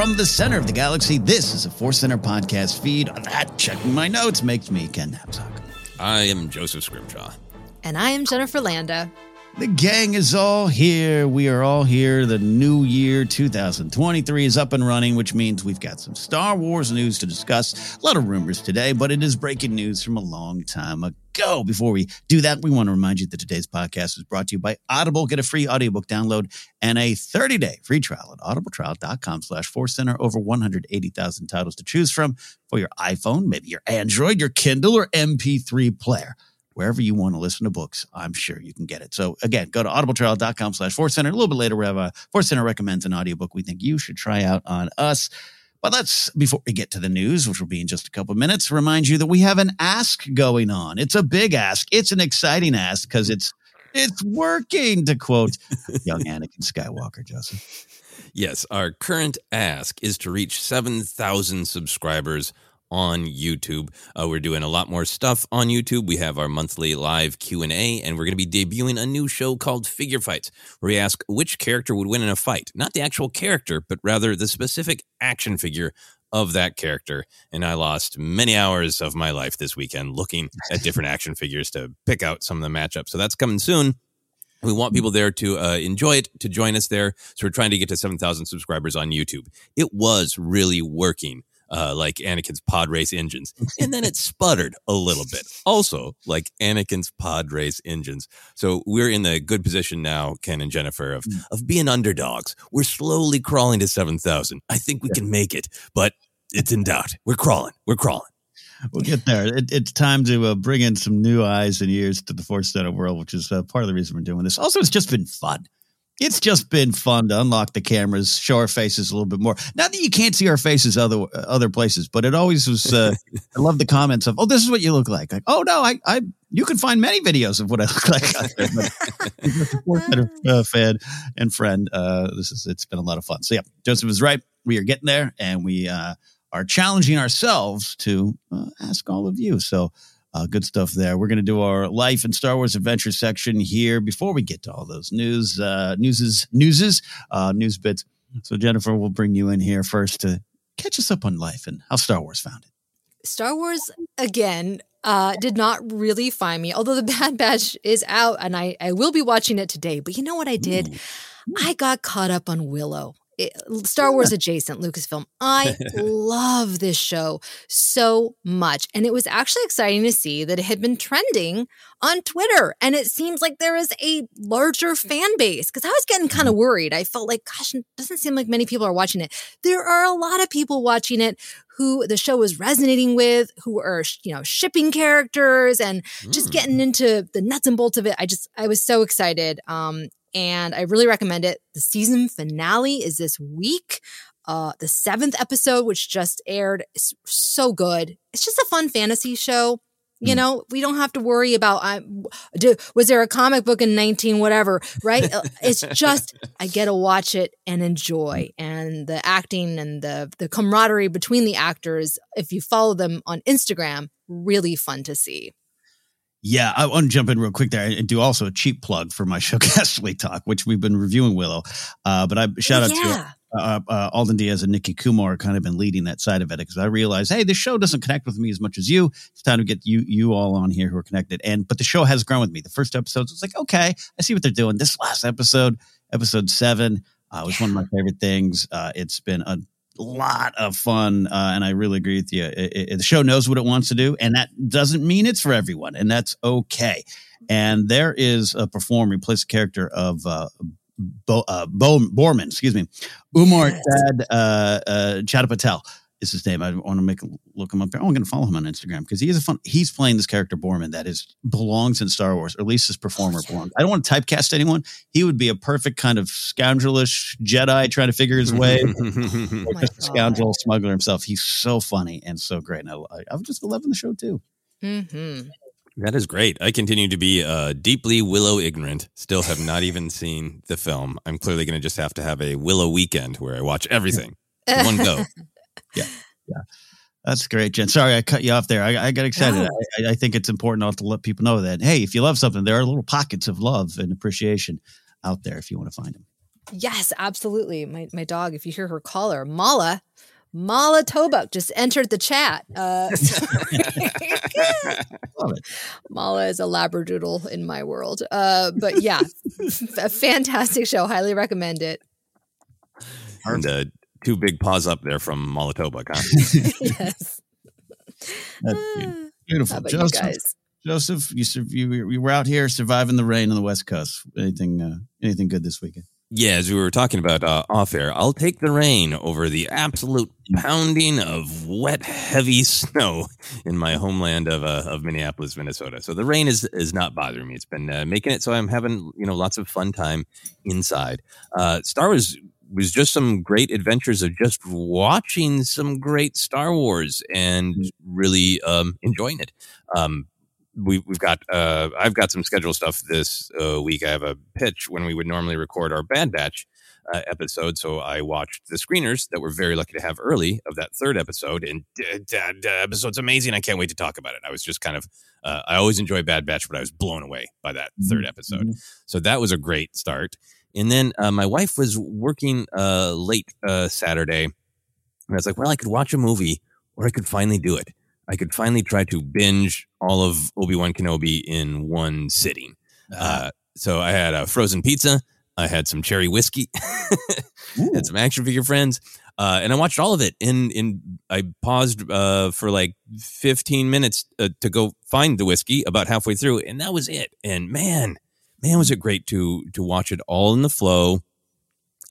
From the center of the galaxy, this is a Force Center podcast feed. That checking my notes makes me Ken Napzok. I am Joseph Scrimshaw. And I am Jennifer Landa. The gang is all here. We are all here. The new year 2023 is up and running, which means we've got some Star Wars news to discuss. A lot of rumors today, but it is breaking news from a long time ago. Before we do that, we want to remind you that today's podcast is brought to you by Audible. Get a free audiobook download and a 30-day free trial at audibletrial.com slash force center. Over 180,000 titles to choose from for your iPhone, maybe your Android, your Kindle, or MP3 player wherever you want to listen to books, I'm sure you can get it. So again, go to audibletrial.com slash force center. A little bit later, we have uh, a force center recommends an audiobook we think you should try out on us. But let's, before we get to the news, which will be in just a couple of minutes, remind you that we have an ask going on. It's a big ask. It's an exciting ask because it's, it's working to quote young Anakin Skywalker, Joseph. Yes, our current ask is to reach 7,000 subscribers on YouTube. Uh, we're doing a lot more stuff on YouTube. We have our monthly live Q&A and we're going to be debuting a new show called Figure Fights where we ask which character would win in a fight. Not the actual character, but rather the specific action figure of that character. And I lost many hours of my life this weekend looking at different action figures to pick out some of the matchups. So that's coming soon. We want people there to uh, enjoy it, to join us there. So we're trying to get to 7,000 subscribers on YouTube. It was really working uh, like Anakin's pod race engines. And then it sputtered a little bit, also like Anakin's pod race engines. So we're in the good position now, Ken and Jennifer, of, of being underdogs. We're slowly crawling to 7,000. I think we can make it, but it's in doubt. We're crawling. We're crawling. We'll get there. It, it's time to uh, bring in some new eyes and ears to the Force Center world, which is uh, part of the reason we're doing this. Also, it's just been fun. It's just been fun to unlock the cameras, show our faces a little bit more. Not that you can't see our faces other other places, but it always was. Uh, I love the comments of, "Oh, this is what you look like." Like, "Oh no, I, I, you can find many videos of what I look like." Out there. But, uh, fan and friend, uh, this is it's been a lot of fun. So yeah, Joseph is right. We are getting there, and we uh, are challenging ourselves to uh, ask all of you. So uh, good stuff there. We're going to do our life and Star Wars adventure section here before we get to all those news, uh, newses, newses, uh, news bits. So Jennifer we'll bring you in here first to catch us up on life and how Star Wars found it. Star Wars again uh, did not really find me, although the Bad Batch is out and I, I will be watching it today. But you know what I did? Ooh. I got caught up on Willow. Star Wars adjacent Lucasfilm. I love this show so much. And it was actually exciting to see that it had been trending on Twitter. And it seems like there is a larger fan base because I was getting kind of mm-hmm. worried. I felt like, gosh, it doesn't seem like many people are watching it. There are a lot of people watching it who the show is resonating with, who are, you know, shipping characters and just mm. getting into the nuts and bolts of it. I just, I was so excited. Um, and I really recommend it. The season finale is this week. Uh, the seventh episode, which just aired, is so good. It's just a fun fantasy show. You mm. know, we don't have to worry about uh, do, was there a comic book in 19 whatever, right? Uh, it's just I get to watch it and enjoy and the acting and the the camaraderie between the actors if you follow them on Instagram, really fun to see. Yeah, I want to jump in real quick there and do also a cheap plug for my show Castaway Talk, which we've been reviewing Willow. Uh, but I shout out yeah. to uh, uh, Alden Diaz and Nikki Kumar kind of been leading that side of it because I realized, hey, this show doesn't connect with me as much as you. It's time to get you you all on here who are connected. And but the show has grown with me. The first episodes was like, okay, I see what they're doing. This last episode, episode seven, uh, was yeah. one of my favorite things. Uh, it's been a lot of fun, uh, and I really agree with you. It, it, the show knows what it wants to do, and that doesn't mean it's for everyone, and that's okay. And there is a performer, replace the character of uh, Bo, uh, Bo Boorman, excuse me, Amar yes. Chad uh, uh, Chadha is his name. I want to make look him up there. Oh, I'm going to follow him on Instagram because he is a fun. He's playing this character Boorman that is belongs in Star Wars, or at least his performer belongs. I don't want to typecast anyone. He would be a perfect kind of scoundrelish Jedi trying to figure his way, oh just a scoundrel smuggler himself. He's so funny and so great. And I, I'm just loving the show too. Mm-hmm. That is great. I continue to be uh, deeply Willow ignorant. Still have not even seen the film. I'm clearly going to just have to have a Willow weekend where I watch everything one go. Yeah. Yeah. That's great, Jen. Sorry, I cut you off there. I, I got excited. No. I, I, think it's important also to let people know that, hey, if you love something, there are little pockets of love and appreciation out there if you want to find them. Yes, absolutely. My, my dog, if you hear her call her, Mala, Mala Tobuk just entered the chat. Uh, Mala is a labradoodle in my world. Uh, but yeah, a fantastic show. Highly recommend it. And uh, two big paws up there from Molotov, huh? yes. That's beautiful. Joseph, Joseph, you, you, you were out here surviving the rain on the West Coast. Anything uh, anything good this weekend? Yeah, as we were talking about uh, off air, I'll take the rain over the absolute pounding of wet, heavy snow in my homeland of uh, of Minneapolis, Minnesota. So the rain is is not bothering me. It's been uh, making it so I'm having you know lots of fun time inside. Uh, Star Wars was just some great adventures of just watching some great Star Wars and mm-hmm. really um, enjoying it. Um, we, have got uh, I've got some schedule stuff this uh, week. I have a pitch when we would normally record our Bad Batch uh, episode, so I watched the screeners that we're very lucky to have early of that third episode, and that episode's amazing. I can't wait to talk about it. I was just kind of uh, I always enjoy Bad Batch, but I was blown away by that third mm-hmm. episode. Mm-hmm. So that was a great start. And then uh, my wife was working uh, late uh, Saturday. And I was like, well, I could watch a movie or I could finally do it. I could finally try to binge all of Obi Wan Kenobi in one sitting. Uh, so I had a frozen pizza. I had some cherry whiskey, and some action figure friends, uh, and I watched all of it. In in I paused uh, for like fifteen minutes uh, to go find the whiskey about halfway through, and that was it. And man, man, was it great to to watch it all in the flow.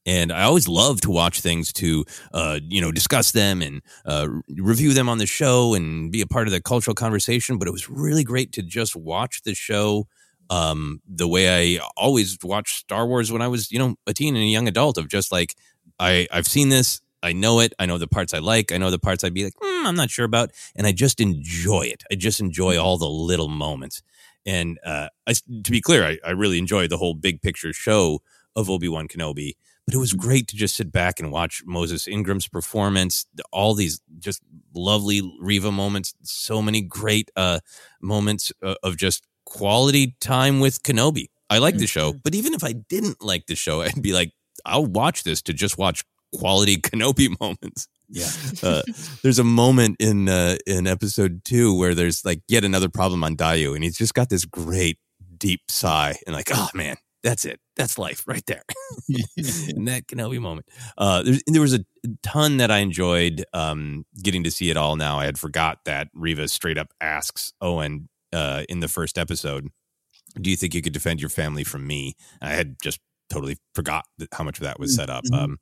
and I always love to watch things to, uh, you know, discuss them and uh, review them on the show and be a part of the cultural conversation. But it was really great to just watch the show um, the way I always watched Star Wars when I was, you know, a teen and a young adult. Of just like I I've seen this, I know it, I know the parts I like, I know the parts I'd be like, mm, I'm not sure about, and I just enjoy it. I just enjoy all the little moments. And uh, I, to be clear, I, I really enjoyed the whole big picture show of Obi Wan Kenobi but it was Mm-hmm. great to just sit back and watch Moses Ingram's performance, all these just lovely Reva moments, so many great uh, moments uh, of just quality time with Kenobi. I like the show, Mm-hmm. but even if I didn't like the show, I'd be like, I'll watch this to just watch quality Kenobi moments. Yeah. uh, there's a moment in uh, in episode two where there's like yet another problem on Daiyu, and he's just got this great deep sigh and like, oh man, that's it, that's life right there. in that Kenobi moment, uh, there, there was a ton that I enjoyed um, getting to see it all. Now I had forgot that Reva straight up asks Owen uh, in the first episode, "Do you think you could defend your family from me?" I had just totally forgot that, how much of that was set up. Mhm. Um,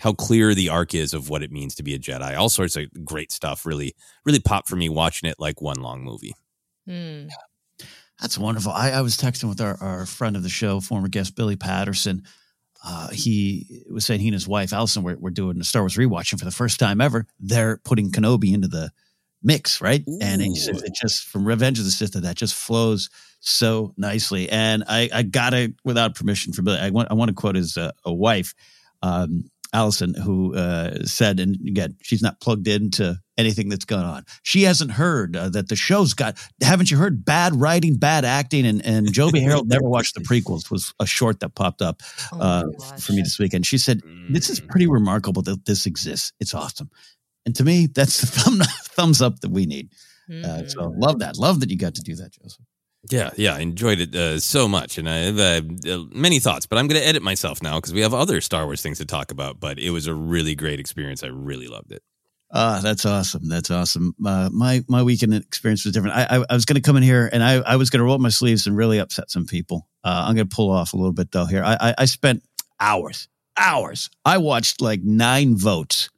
how clear the arc is of what it means to be a Jedi. All sorts of great stuff. Really, really popped for me watching it like one long movie. Hmm. That's wonderful. I, I was texting with our, our friend of the show, former guest Billy Patterson. Uh, he was saying he and his wife Allison were, were doing a Star Wars rewatching for the first time ever, they're putting Kenobi into the mix, right? And he says it just from Revenge of the Sith that just flows so nicely. And I, I got it without permission from Billy, I want I want to quote his uh, a wife, um, Allison, who uh, said, and again, she's not plugged into anything that's going on. She hasn't heard uh, that the show's got. Haven't you heard bad writing, bad acting, and and Joby Harold never watched the prequels was a short that popped up uh, for me this weekend. She said, "This is pretty remarkable that this exists. It's awesome." And to me, that's the thumb, thumbs up that we need. Uh, so love that. Love that you got to do that, Joseph. Yeah, yeah, I enjoyed it uh, so much, and I have uh, uh, many thoughts. But I'm going to edit myself now because we have other Star Wars things to talk about. But it was a really great experience. I really loved it. Ah, that's awesome. That's awesome. Uh, my my weekend experience was different. I I, I was going to come in here and I I was going to roll up my sleeves and really upset some people. Uh, I'm going to pull off a little bit though here. I, I I spent hours hours. I watched like nine votes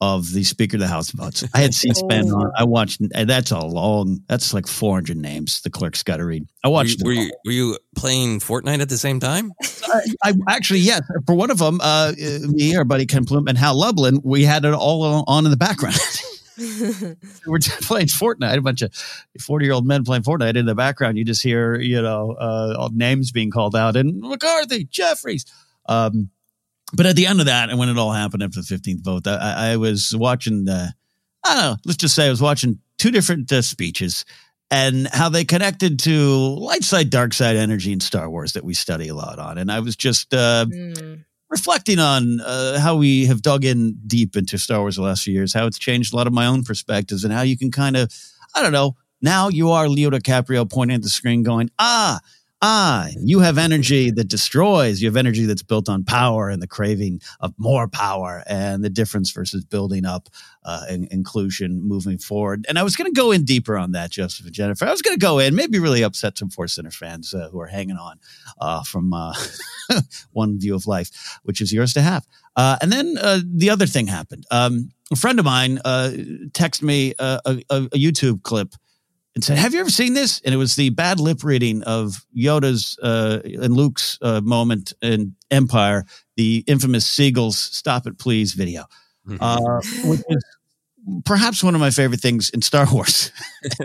of the Speaker of the House votes. I had C-SPAN on. I watched. and That's a long. That's like 400 names. The clerk's got to read. I watched. Were you, were you were you playing Fortnite at the same time? I, I actually yes. For one of them, uh, me, our buddy Ken Plume, and Hal Lublin, we had it all on in the background. we're playing Fortnite. A bunch of forty-year-old men playing Fortnite in the background. You just hear, you know, uh, names being called out, and McCarthy, Jeffries. Um, but at the end of that, and when it all happened after the fifteenth vote, I, I was watching. Uh, I don't know. Let's just say I was watching two different uh, speeches and how they connected to light side, dark side energy in Star Wars that we study a lot on. And I was just uh, reflecting on uh, how we have dug in deep into Star Wars the last few years, how it's changed a lot of my own perspectives, and how you can kind of, I don't know, now you are Leo DiCaprio pointing at the screen going, ah, ah, you have energy that destroys. You have energy that's built on power and the craving of more power and the difference versus building up uh, and inclusion moving forward. And I was going to go in deeper on that, Joseph and Jennifer. I was going to go in, maybe really upset some Force Center fans uh, who are hanging on uh, from uh, one view of life, which is yours to have. Uh, and then uh, the other thing happened. Um, a friend of mine texted me a, a, a YouTube clip and said, "Have you ever seen this?" And it was the bad lip reading of Yoda's uh, and Luke's uh, moment in Empire, the infamous Seagulls "Stop It, Please" video, uh, which is perhaps one of my favorite things in Star Wars.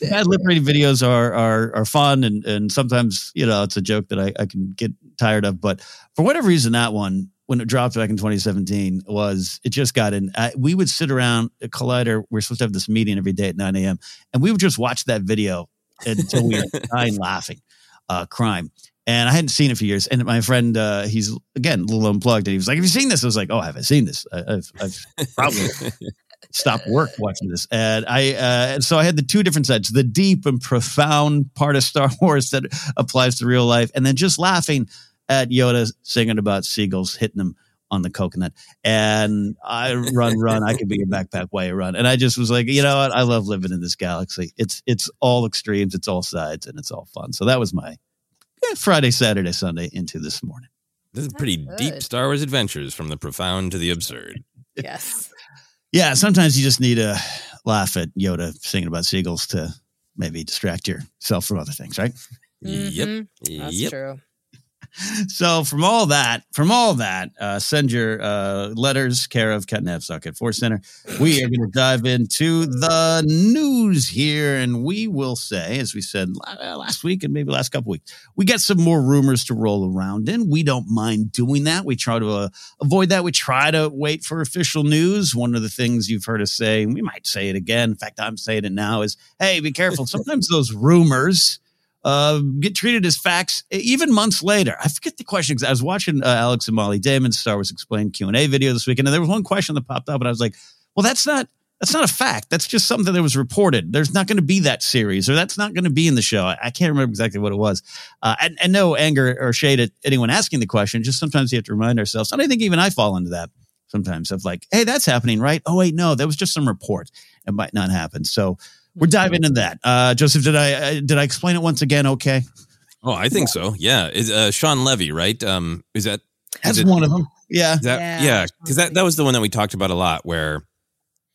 Bad lip reading videos are are are fun, and and sometimes you know it's a joke that I, I can get tired of. But for whatever reason, that one when it dropped back in 2017 was it just got in. I, we would sit around at Collider. We're supposed to have this meeting every day at 9 a.m. and we would just watch that video until we were dying laughing, uh, crime. And I hadn't seen it for years. And my friend, uh, he's again a little unplugged, and he was like, "Have you seen this?" I was like, "Oh, I have I seen this? I, I've, I've probably stopped work watching this." And I, uh, and so I had the two different sides: the deep and profound part of Star Wars that applies to real life, and then just laughing at Yoda singing about seagulls hitting him on the coconut. And I run, run. I could be a backpack way run. And I just was like, you know what? I love living in this galaxy. It's it's all extremes, it's all sides, and it's all fun. So that was my yeah, Friday, Saturday, Sunday into this morning. This is pretty deep Star Wars adventures from the profound to the absurd. Yes. Yeah, sometimes you just need to laugh at Yoda singing about seagulls to maybe distract yourself from other things, right? Yep. Mhm. That's yep. true. So from all that, from all that, uh, send your uh, letters care of Ken Napzok at Force Center. We are going to dive into the news here, and we will say, as we said last week and maybe last couple weeks, we get some more rumors to roll around in. We don't mind doing that. We try to uh, avoid that. We try to wait for official news. One of the things you've heard us say, and we might say it again. In fact, I'm saying it now: is hey, be careful. Sometimes those rumors uh, get treated as facts even months later. I forget the question because I was watching uh, Alex and Mollie Damon's Star Wars Explained Q and A video this weekend, and there was one question that popped up, and I was like, "Well, that's not that's not a fact. That's just something that was reported. There's not going to be that series, or that's not going to be in the show. I, I can't remember exactly what it was. Uh, and, and no anger or shade at anyone asking the question. Just sometimes you have to remind ourselves. And I think even I fall into that sometimes of like, "Hey, that's happening, right? Oh wait, no, that was just some report. It might not happen." So. We're diving into that. Uh, Joseph, did I uh, did I explain it once again? Okay. Oh, I think so. Yeah. Is uh, Shawn Levy, right? Um, is that That's is it- one of them. Yeah. Is that, Yeah, yeah, because that, that was the one that we talked about a lot. Where,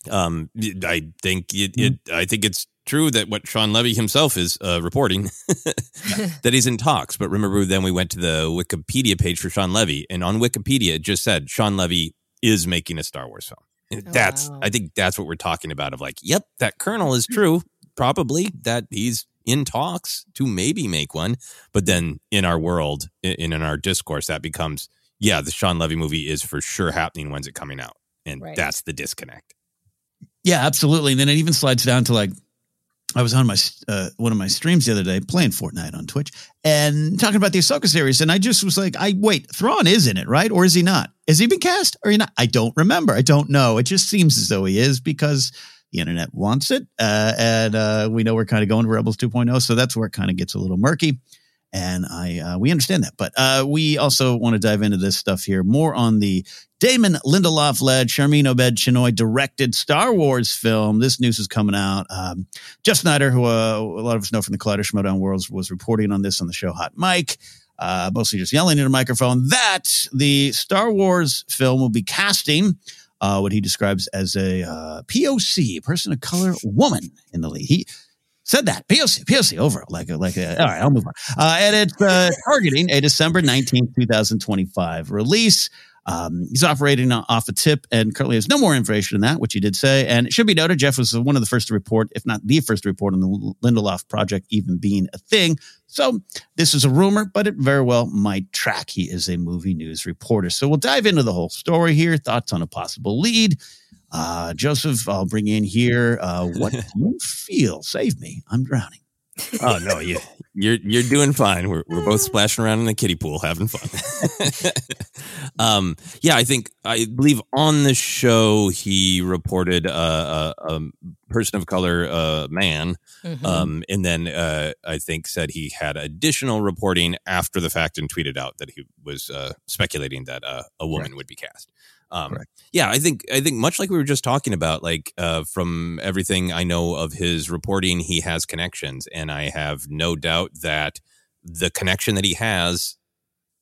um, I think it, it I think it's true that what Shawn Levy himself is uh, reporting that he's in talks. But remember, then we went to the Wikipedia page for Shawn Levy, and on Wikipedia it just said Shawn Levy is making a Star Wars film. And Oh, that's wow. I think that's what we're talking about. Of like, yep, that kernel is true. Probably that he's in talks to maybe make one, but then in our world, in, in our discourse, that becomes yeah, the Shawn Levy movie is for sure happening. When's it coming out? And Right. that's the disconnect. Yeah, absolutely. And then it even slides down to like, I was on my uh, one of my streams the other day playing Fortnite on Twitch and talking about the Ahsoka series, and I just was like, "I wait, Thrawn is in it, right? Or is he not? Has he been cast or he not? I don't remember. I don't know. It just seems as though he is because the internet wants it, uh, and uh, we know we're kind of going to Rebels 2.0, so that's where it kind of gets a little murky. And I uh, we understand that, but uh, we also want to dive into this stuff here more on the Damon Lindelof led, Sharmeen Obaid Chinoy directed Star Wars film. This news is coming out. Um, Jeff Sneider, who uh, a lot of us know from the Collider Schmoedown Worlds, was reporting on this on the show Hot Mic, uh, mostly just yelling into a microphone that the Star Wars film will be casting uh, what he describes as a uh, POC, person of color woman in the lead. He said that POC, POC over like a, like a, all right, I'll move on. Uh, and it's uh, targeting a December 19th, 2025 release. Um, he's operating off a tip and currently has no more information than that, which he did say. And it should be noted, Jeff was one of the first to report, if not the first to report on the Lindelof project even being a thing. So this is a rumor, but it very well might track. He is a movie news reporter. So we'll dive into the whole story here. Thoughts on a possible lead. Uh, Joseph, I'll bring in here. Uh, what do you feel? Save me. I'm drowning. Oh no, you you're you're doing fine. We're we're both splashing around in the kiddie pool having fun. um, yeah, I think I believe on the show he reported uh, a, a person of color uh, man, Mhm. um, and then uh, I think said he had additional reporting after the fact and tweeted out that he was uh, speculating that uh, a woman would be cast. Um, yeah, I think I think much like we were just talking about, like uh, from everything I know of his reporting, he has connections, and I have no doubt that the connection that he has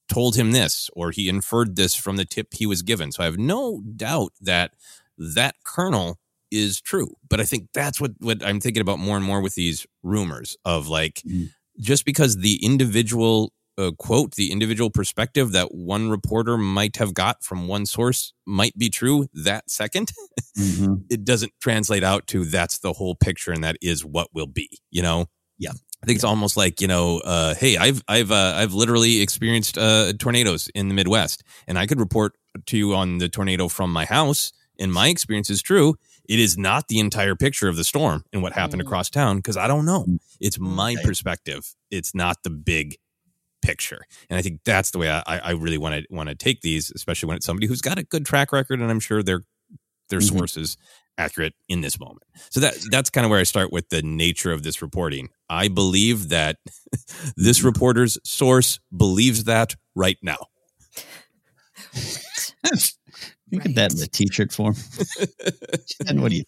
told him this, or he inferred this from the tip he was given. So I have no doubt that that kernel is true. But I think that's what what I'm thinking about more and more with these rumors of like just because the individual uh, quote the individual perspective that one reporter might have got from one source might be true that 2nd it doesn't translate out to that's the whole picture and that is what will be you know yeah I think it's almost like you know, uh, hey, I've I've uh, I've literally experienced uh, tornadoes in the Midwest, and I could report to you on the tornado from my house. And my experience is true. It is not the entire picture of the storm and what happened across town because I don't know. It's my perspective. It's not the big picture. And I think that's the way I, I really want to want to take these, especially when it's somebody who's got a good track record, and I'm sure their their Mhm. source is accurate in this moment. So that that's kind of where I start with the nature of this reporting. I believe that this reporter's source believes that right now. You get that in the t-shirt form. and what do you?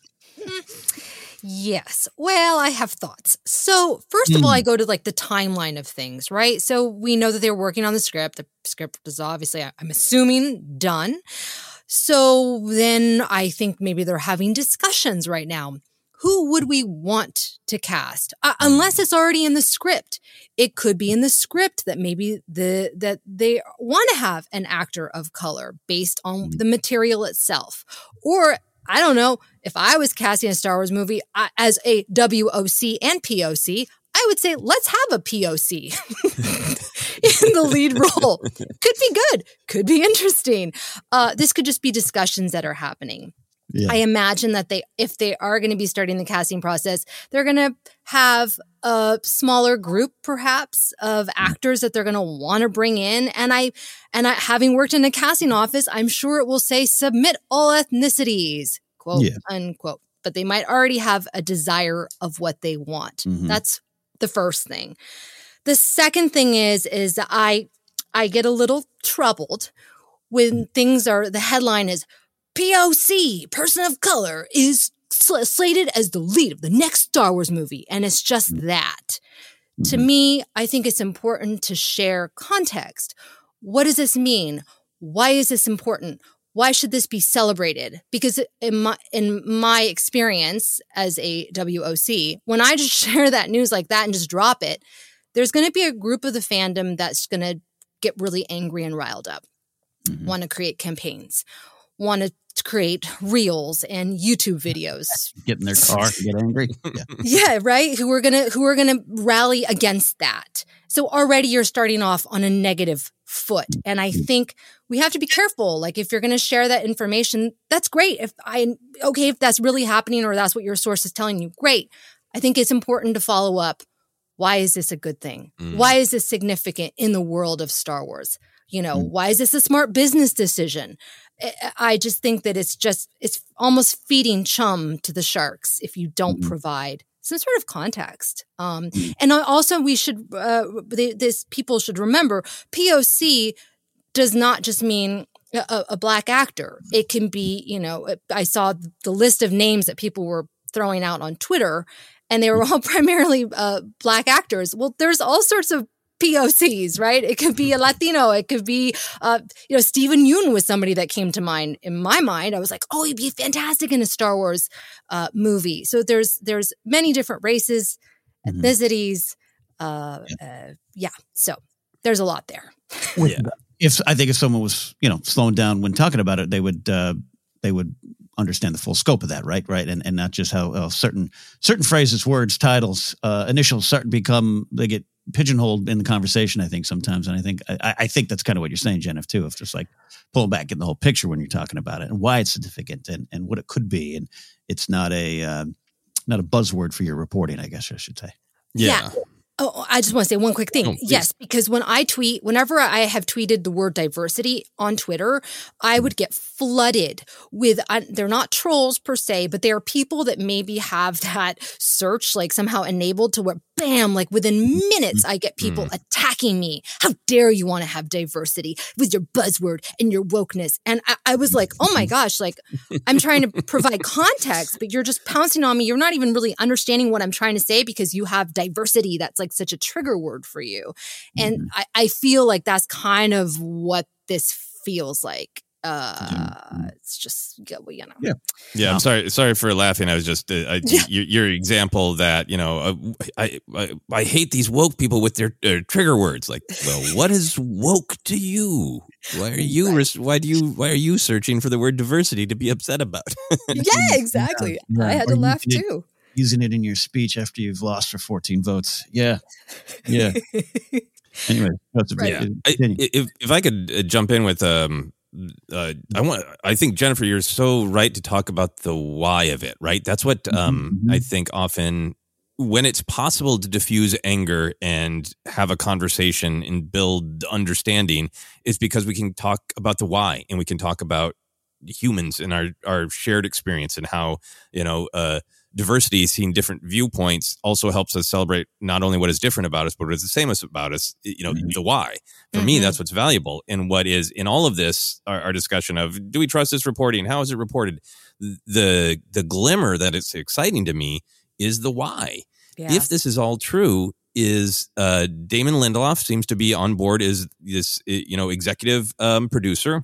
Yes. Well, I have thoughts. So, first of all, I go to like the timeline of things, right? So, we know that they're working on the script. The script is obviously, I'm assuming, done. So, then I think maybe they're having discussions right now. Who would we want to cast? Uh, unless it's already in the script. It could be in the script that maybe the that they want to have an actor of color based on the material itself. Or I don't know, if I was casting a Star Wars movie I, as a WOC and POC, I would say let's have a POC in the lead role. Could be good, could be interesting. Uh, this could just be discussions that are happening. Yeah. I imagine that they, if they are going to be starting the casting process, they're going to have a smaller group, perhaps, of actors that they're going to want to bring in. And I, and I, having worked in a casting office, I'm sure it will say submit all ethnicities, quote Yeah. unquote. But they might already have a desire of what they want. Mhm. That's the first thing. The second thing is, is I, I get a little troubled when things are the headline is POC, person of color, is sl- slated as the lead of the next Star Wars movie. And it's just mm-hmm. that. To mm-hmm. me, I think it's important to share context. What does this mean? Why is this important? Why should this be celebrated? Because in my in my experience as a WOC, when I just share that news like that and just drop it, there's going to be a group of the fandom that's going to get really angry and riled up, mm-hmm. want to create campaigns, want to create reels and YouTube videos. Get in their car and get angry. Yeah. yeah, right. Who are gonna who are gonna rally against that? So already you're starting off on a negative foot, mm-hmm. and I mm-hmm. think we have to be careful. Like if you're gonna share that information, that's great. If I okay, if that's really happening or that's what your source is telling you, great. I think it's important to follow up. Why is this a good thing? Mm. Why is this significant in the world of Star Wars? You know, mm. why is this a smart business decision? I- just think that it's just it's almost feeding chum to the sharks if you don't provide some sort of context. Um, and also, we should uh, th- this people should remember POC does not just mean a, a black actor. It can be you know I saw the list of names that people were throwing out on Twitter, and they were all primarily uh, black actors. Well, there's all sorts of POCs, right? It could be a Latino. It could be, uh, you know, Steven Yeun was somebody that came to mind in my mind. I was like, oh, he'd be fantastic in a Star Wars uh, movie. So there's there's many different races, ethnicities. Uh, uh, yeah. So there's a lot there. With- If I think if someone was, you know, slowing down when talking about it, they would uh, they would understand the full scope of that, right? Right, and and not just how, how certain certain phrases, words, titles, uh, initials start to become they get pigeonholed in the conversation. I think sometimes, and I think I, I think that's kind of what you're saying, Jennifer, too. Of just like pulling back, in the whole picture when you're talking about it and why it's significant and and what it could be, and it's not a uh, not a buzzword for your reporting, I guess I should say. Yeah. Oh, I just want to say one quick thing. Oh, yes, because when I tweet, whenever I have tweeted the word diversity on Twitter, I would get flooded with, uh, they're not trolls per se, but they are people that maybe have that search like somehow enabled to where, bam, like within minutes, I get people Mm. attacking me. How dare you want to have diversity with your buzzword and your wokeness? And I, I was like, oh my gosh, like I'm trying to provide context, but you're just pouncing on me. You're not even really understanding what I'm trying to say because you have diversity that's like such a trigger word for you. And I, I feel like that's kind of what this feels like. Uh, it's just, you know. Yeah. Yeah, I'm sorry. Sorry for laughing. I was just uh, I, your, your example that you know uh, I, I I hate these woke people with their uh, trigger words. Like, well, what is woke to you? Why are you? res- Why do you? Why are you searching for the word diversity to be upset about? Yeah, exactly. Yeah. I had Or to laugh using it- too. Using it in your speech after you've lost for 14 votes. Yeah. Yeah. anyway, that's a bit- Yeah. I, if if I could uh, jump in with um uh, I want I think Jennifer you're so right to talk about the why of it, right? That's what um I think often when it's possible to diffuse anger and have a conversation and build understanding is because we can talk about the why and we can talk about humans and our our shared experience and how you know uh diversity, seeing different viewpoints, also helps us celebrate not only what is different about us, but what is the same as about us. You know, the why. For me, Mm-hmm. that's what's valuable. And what is in all of this, our, our discussion of do we trust this reporting? How is it reported? The the glimmer that it's exciting to me is the why. Yeah. If this is all true, is uh, Damon Lindelof seems to be on board as this you know executive um, producer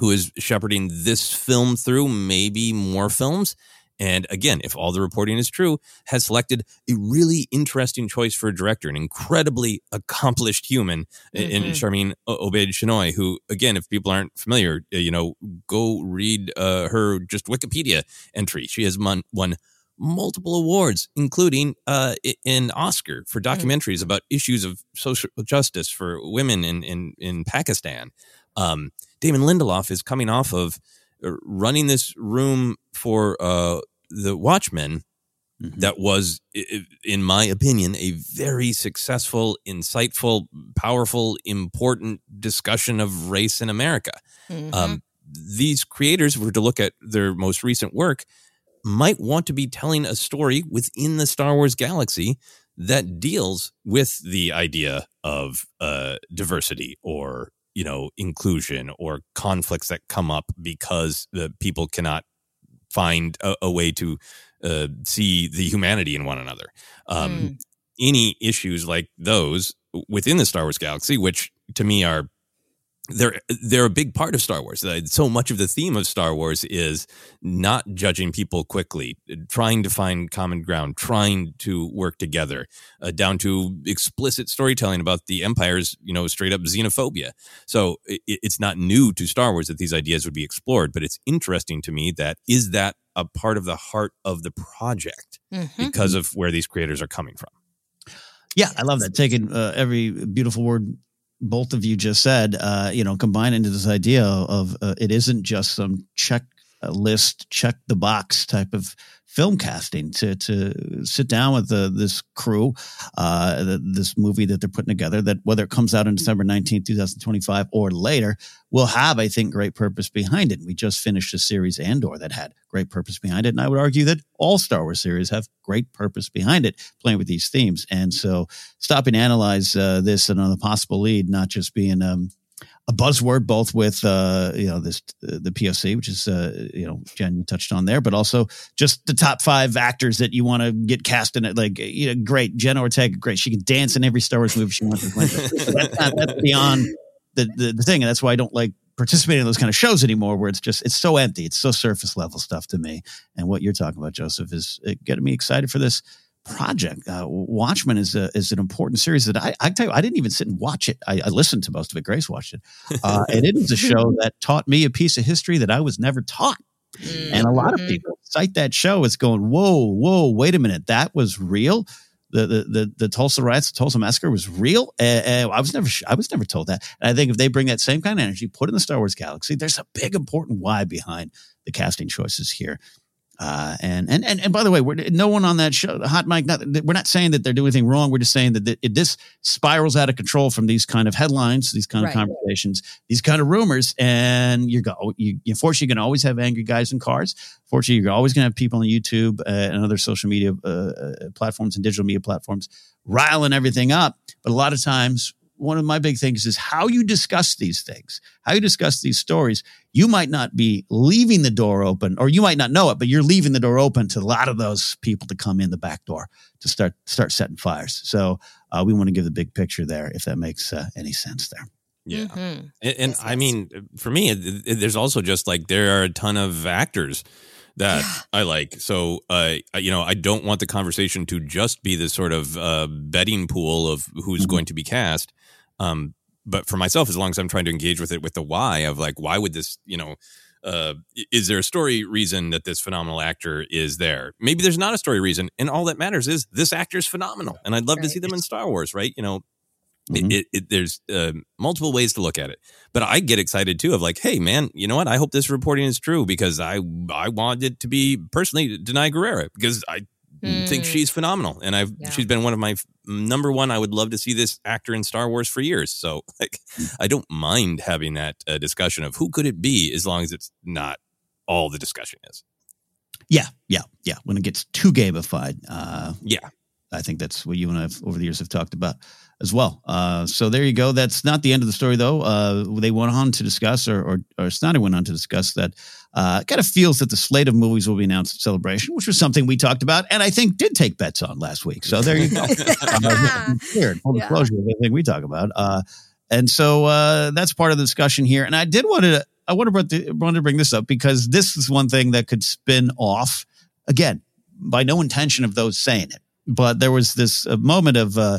who is shepherding this film through, maybe more films. And again, if all the reporting is true, has selected a really interesting choice for a director, an incredibly accomplished human in Mhm. Sharmeen Obaid Chinoy, who, again, if people aren't familiar, uh, you know, go read uh, her just Wikipedia entry. She has won, won multiple awards, including uh, an Oscar for documentaries about issues of social justice for women in in, in Pakistan. Um, Damon Lindelof is coming off of running this room for uh, the Watchmen. That was, i- i- in my opinion, a very successful, insightful, powerful, important discussion of race in America. Mhm. Um, these creators, if we were to look at their most recent work, might want to be telling a story within the Star Wars galaxy that deals with the idea of uh, diversity or you know inclusion or conflicts that come up because the people cannot find a, a way to uh, see the humanity in one another. Um, Any issues like those within the Star Wars galaxy, which to me are they're they're a big part of Star Wars. So much of the theme of Star Wars is not judging people quickly, trying to find common ground, trying to work together, uh, down to explicit storytelling about the Empire's you know straight up xenophobia. So it, it's not new to Star Wars that these ideas would be explored, but it's interesting to me that is that a part of the heart of the project Mhm. because of where these creators are coming from. Yeah, I love that. Taking uh, every beautiful word both of you just said, uh, you know, combine into this idea of uh, it isn't just some check list, check the box type of film casting to to sit down with the, this crew, uh, the, this movie that they're putting together. That whether it comes out on December nineteenth, two thousand twenty five, or later, will have, I think, great purpose behind it. We just finished a series Andor that had great purpose behind it, and I would argue that all Star Wars series have great purpose behind it, playing with these themes. And so, stopping to analyze uh, this and on the possible lead, not just being um, a buzzword, both with uh, you know this the POC, which is uh, you know Jen you touched on there, but also just the top five actors that you want to get cast in it. Like you know, great Jen Ortega, great. She can dance in every Star Wars movie she wants. that's, not, that's beyond the, the the thing, and that's why I don't like participating in those kind of shows anymore, where it's just it's so empty, it's so surface level stuff to me. And what you're talking about, Joseph, is uh, getting me excited for this project. Uh, Watchmen is a, is an important series that I I tell you I didn't even sit and watch it. I, I listened to most of it. Grace watched it, uh, and it is a show that taught me a piece of history that I was never taught. And a lot of people cite that show as going, "Whoa, whoa, wait a minute, that was real." The the the, the Tulsa riots, the Tulsa massacre was real. Uh, uh, I was never I was never told that. And I think if they bring that same kind of energy, put in the Star Wars galaxy, there's a big important why behind the casting choices here. Uh, and, and and and by the way, we're, no one on that show, Hot Mic, not, we're not saying that they're doing anything wrong. We're just saying that, this spirals out of control from these kind of headlines, these kind Right. of conversations, these kind of rumors, and you're go. You, unfortunately, you're going to always have angry guys in cars. Fortunately, you're always going to have people on YouTube uh, and other social media uh, uh, platforms and digital media platforms riling everything up. But a lot of times, one of my big things is how you discuss these things, how you discuss these stories. You might not be leaving the door open, or you might not know it, but you're leaving the door open to a lot of those people to come in the back door to start start setting fires. So uh, we want to give the big picture there, if that makes uh, any sense there. Yeah. Mm-hmm. And, and I mean, for me, it, it- there's also just like there are a ton of actors that I like. So, uh, I- you know, I don't want the conversation to just be this sort of uh, betting pool of who's going to be cast. Um, but for myself, as long as I'm trying to engage with it with the why of like, why would this, you know, uh, is there a story reason that this phenomenal actor is there? Maybe there's not a story reason, and all that matters is this actor is phenomenal, and I'd love to see them in Star Wars, right? You know, Mm-hmm. it, it, there's uh, multiple ways to look at it, but I get excited too of like, hey man, you know what? I hope this reporting is true because I I want it to be personally Danai Gurira because I think Mm. she's phenomenal and I've Yeah. she's been one of my number one. I would love to see this actor in Star Wars for years. So like, I don't mind having that uh, discussion of who could it be as long as it's not all the discussion is. Yeah, yeah, yeah. When it gets too gamified, uh, yeah, I think that's what you and I have over the years have talked about as well. Uh, so there you go. That's not the end of the story, though. Uh, they went on to discuss, or, or, or Sneider went on to discuss that uh, kind of feels that the slate of movies will be announced at Celebration, which was something we talked about, and I think did take bets on last week. So there you go. uh, clear, full disclosure of everything we talk about. Uh, and so uh, that's part of the discussion here. And I did want to, I want to, the, wanted to bring this up because this is one thing that could spin off again by no intention of those saying it but there was this uh, moment of uh,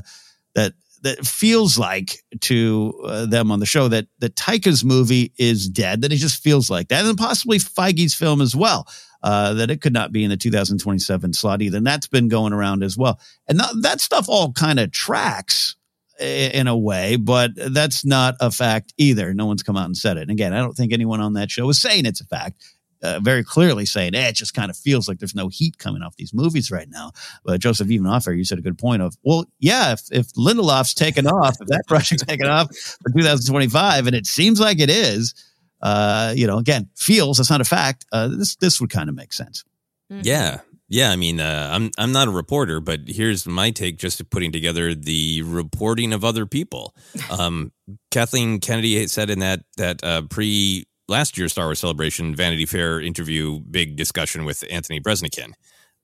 that that feels like to uh, them on the show that that Taika's movie is dead. That it just feels like that, and possibly Feige's film as well. Uh, that it could not be in the 2027 slot either. And that's been going around as well. And that stuff all kind of tracks in a way, but that's not a fact either. No one's come out and said it. And again, I don't think anyone on that show is saying it's a fact uh, very clearly saying, eh, it just kind of feels like there's no heat coming off these movies right now. But Joseph, even off air, you said a good point of, well, yeah, if, if Lindelof's taken off, if that project's taken off for 2025, and it seems like it is, uh, you know, again, feels, that's not a fact. Uh, this, this would kind of make sense. Mm-hmm. Yeah. Yeah, I mean, uh, I'm I'm not a reporter, but here's my take: just putting together the reporting of other people. Um, Kathleen Kennedy said in that that uh, pre last year's Star Wars Celebration Vanity Fair interview, big discussion with Anthony Breznican.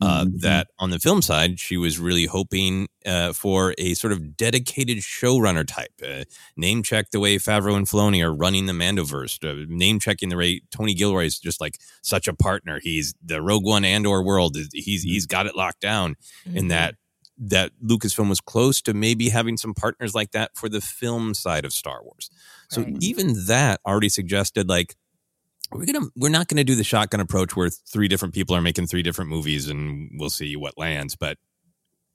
Uh, mm-hmm. That on the film side, she was really hoping uh, for a sort of dedicated showrunner type, uh, name check the way Favreau and Filoni are running the Mandoverse, uh, name checking the way Tony Gilroy is just like such a partner. He's the Rogue One Andor world. He's he's got it locked down, mm-hmm. and that that Lucasfilm was close to maybe having some partners like that for the film side of Star Wars. So right. even that already suggested like we're gonna we're not gonna do the shotgun approach where three different people are making three different movies and we'll see what lands, but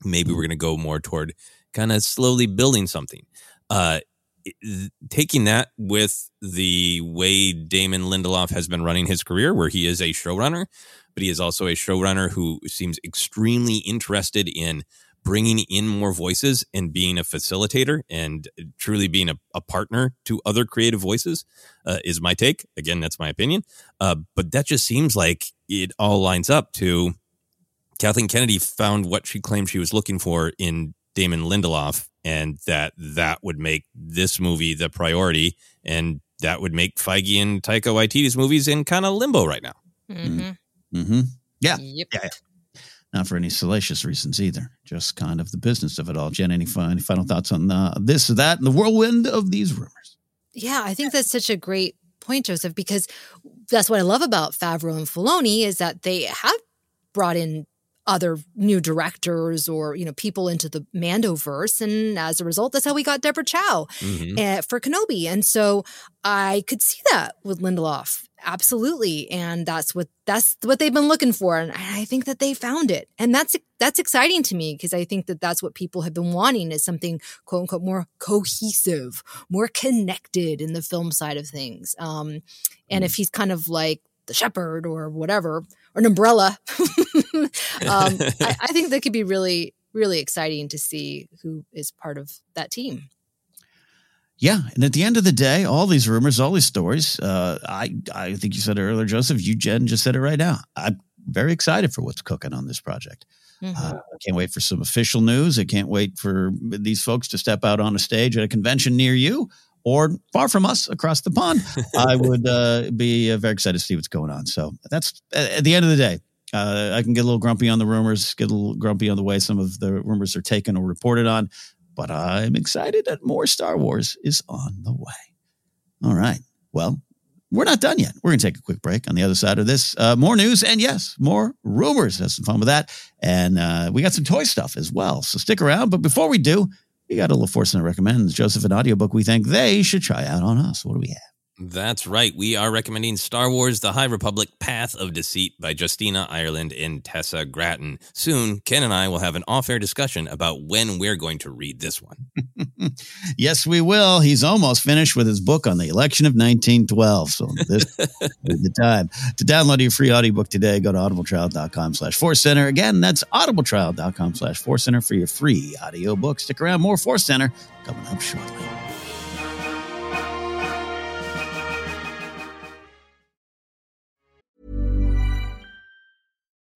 maybe we're gonna go more toward kind of slowly building something. Uh, taking that with the way Damon Lindelof has been running his career, where he is a showrunner, but he is also a showrunner who seems extremely interested in bringing in more voices and being a facilitator and truly being a, a partner to other creative voices uh, is my take. Again, that's my opinion. Uh, but that just seems like it all lines up to Kathleen Kennedy found what she claimed she was looking for in Damon Lindelof, and that that would make this movie the priority, and that would make Feige and Taika Waititi's movies in kind of limbo right now. Mm-hmm. Mm-hmm. Yeah. Yep. yeah not for any salacious reasons either. Just kind of the business of it all. Jen, any, any final thoughts on uh, this or that and the whirlwind of these rumors? Yeah, I think that's such a great point, Joseph, because that's what I love about Favreau and Filoni is that they have brought in other new directors or you know people into the Mandoverse, and as a result, that's how we got Deborah Chow mm-hmm. uh, for Kenobi. And so I could see that with Lindelof absolutely and that's what that's what they've been looking for and i think that they found it and that's that's exciting to me because i think that that's what people have been wanting is something quote unquote more cohesive more connected in the film side of things um and if mm. he's kind of like the shepherd or whatever or an umbrella um I, I think that could be really really exciting to see who is part of that team yeah, and at the end of the day, all these rumors, all these stories, uh, I I think you said it earlier, Joseph. You Jen just said it right now. I'm very excited for what's cooking on this project. Mm-hmm. Uh, I can't wait for some official news. I can't wait for these folks to step out on a stage at a convention near you or far from us across the pond. I would uh, be uh, very excited to see what's going on. So that's at the end of the day. Uh, I can get a little grumpy on the rumors, get a little grumpy on the way some of the rumors are taken or reported on but I'm excited that more Star Wars is on the way. All right. Well, we're not done yet. We're going to take a quick break. On the other side of this, uh, more news and yes, more rumors. Have some fun with that. And uh, we got some toy stuff as well. So stick around. But before we do, we got a little force and recommends Joseph an audiobook we think they should try out on us. What do we have? That's right. We are recommending Star Wars The High Republic Path of Deceit by Justina Ireland and Tessa Gratton. Soon, Ken and I will have an off air discussion about when we're going to read this one. yes, we will. He's almost finished with his book on the election of 1912. So this is the time. To download your free audiobook today, go to audibletrial.com slash force center. Again, that's audibletrial.com slash force center for your free audiobook. Stick around. More Force Center coming up shortly.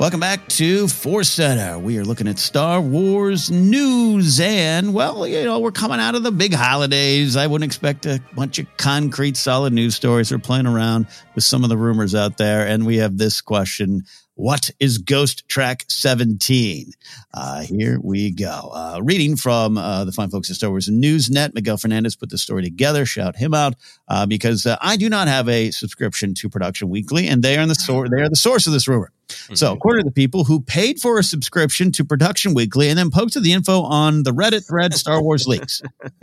Welcome back to Force Center. We are looking at Star Wars news, and well, you know, we're coming out of the big holidays. I wouldn't expect a bunch of concrete, solid news stories. We're playing around with some of the rumors out there, and we have this question what is Ghost Track 17? Uh, here we go. Uh, reading from uh, the fine folks at Star Wars Newsnet, Miguel Fernandez put the story together. Shout him out uh, because uh, I do not have a subscription to Production Weekly, and they are the source. They are the source of this rumor. Mm-hmm. So, according to the people who paid for a subscription to Production Weekly and then posted the info on the Reddit thread Star Wars leaks.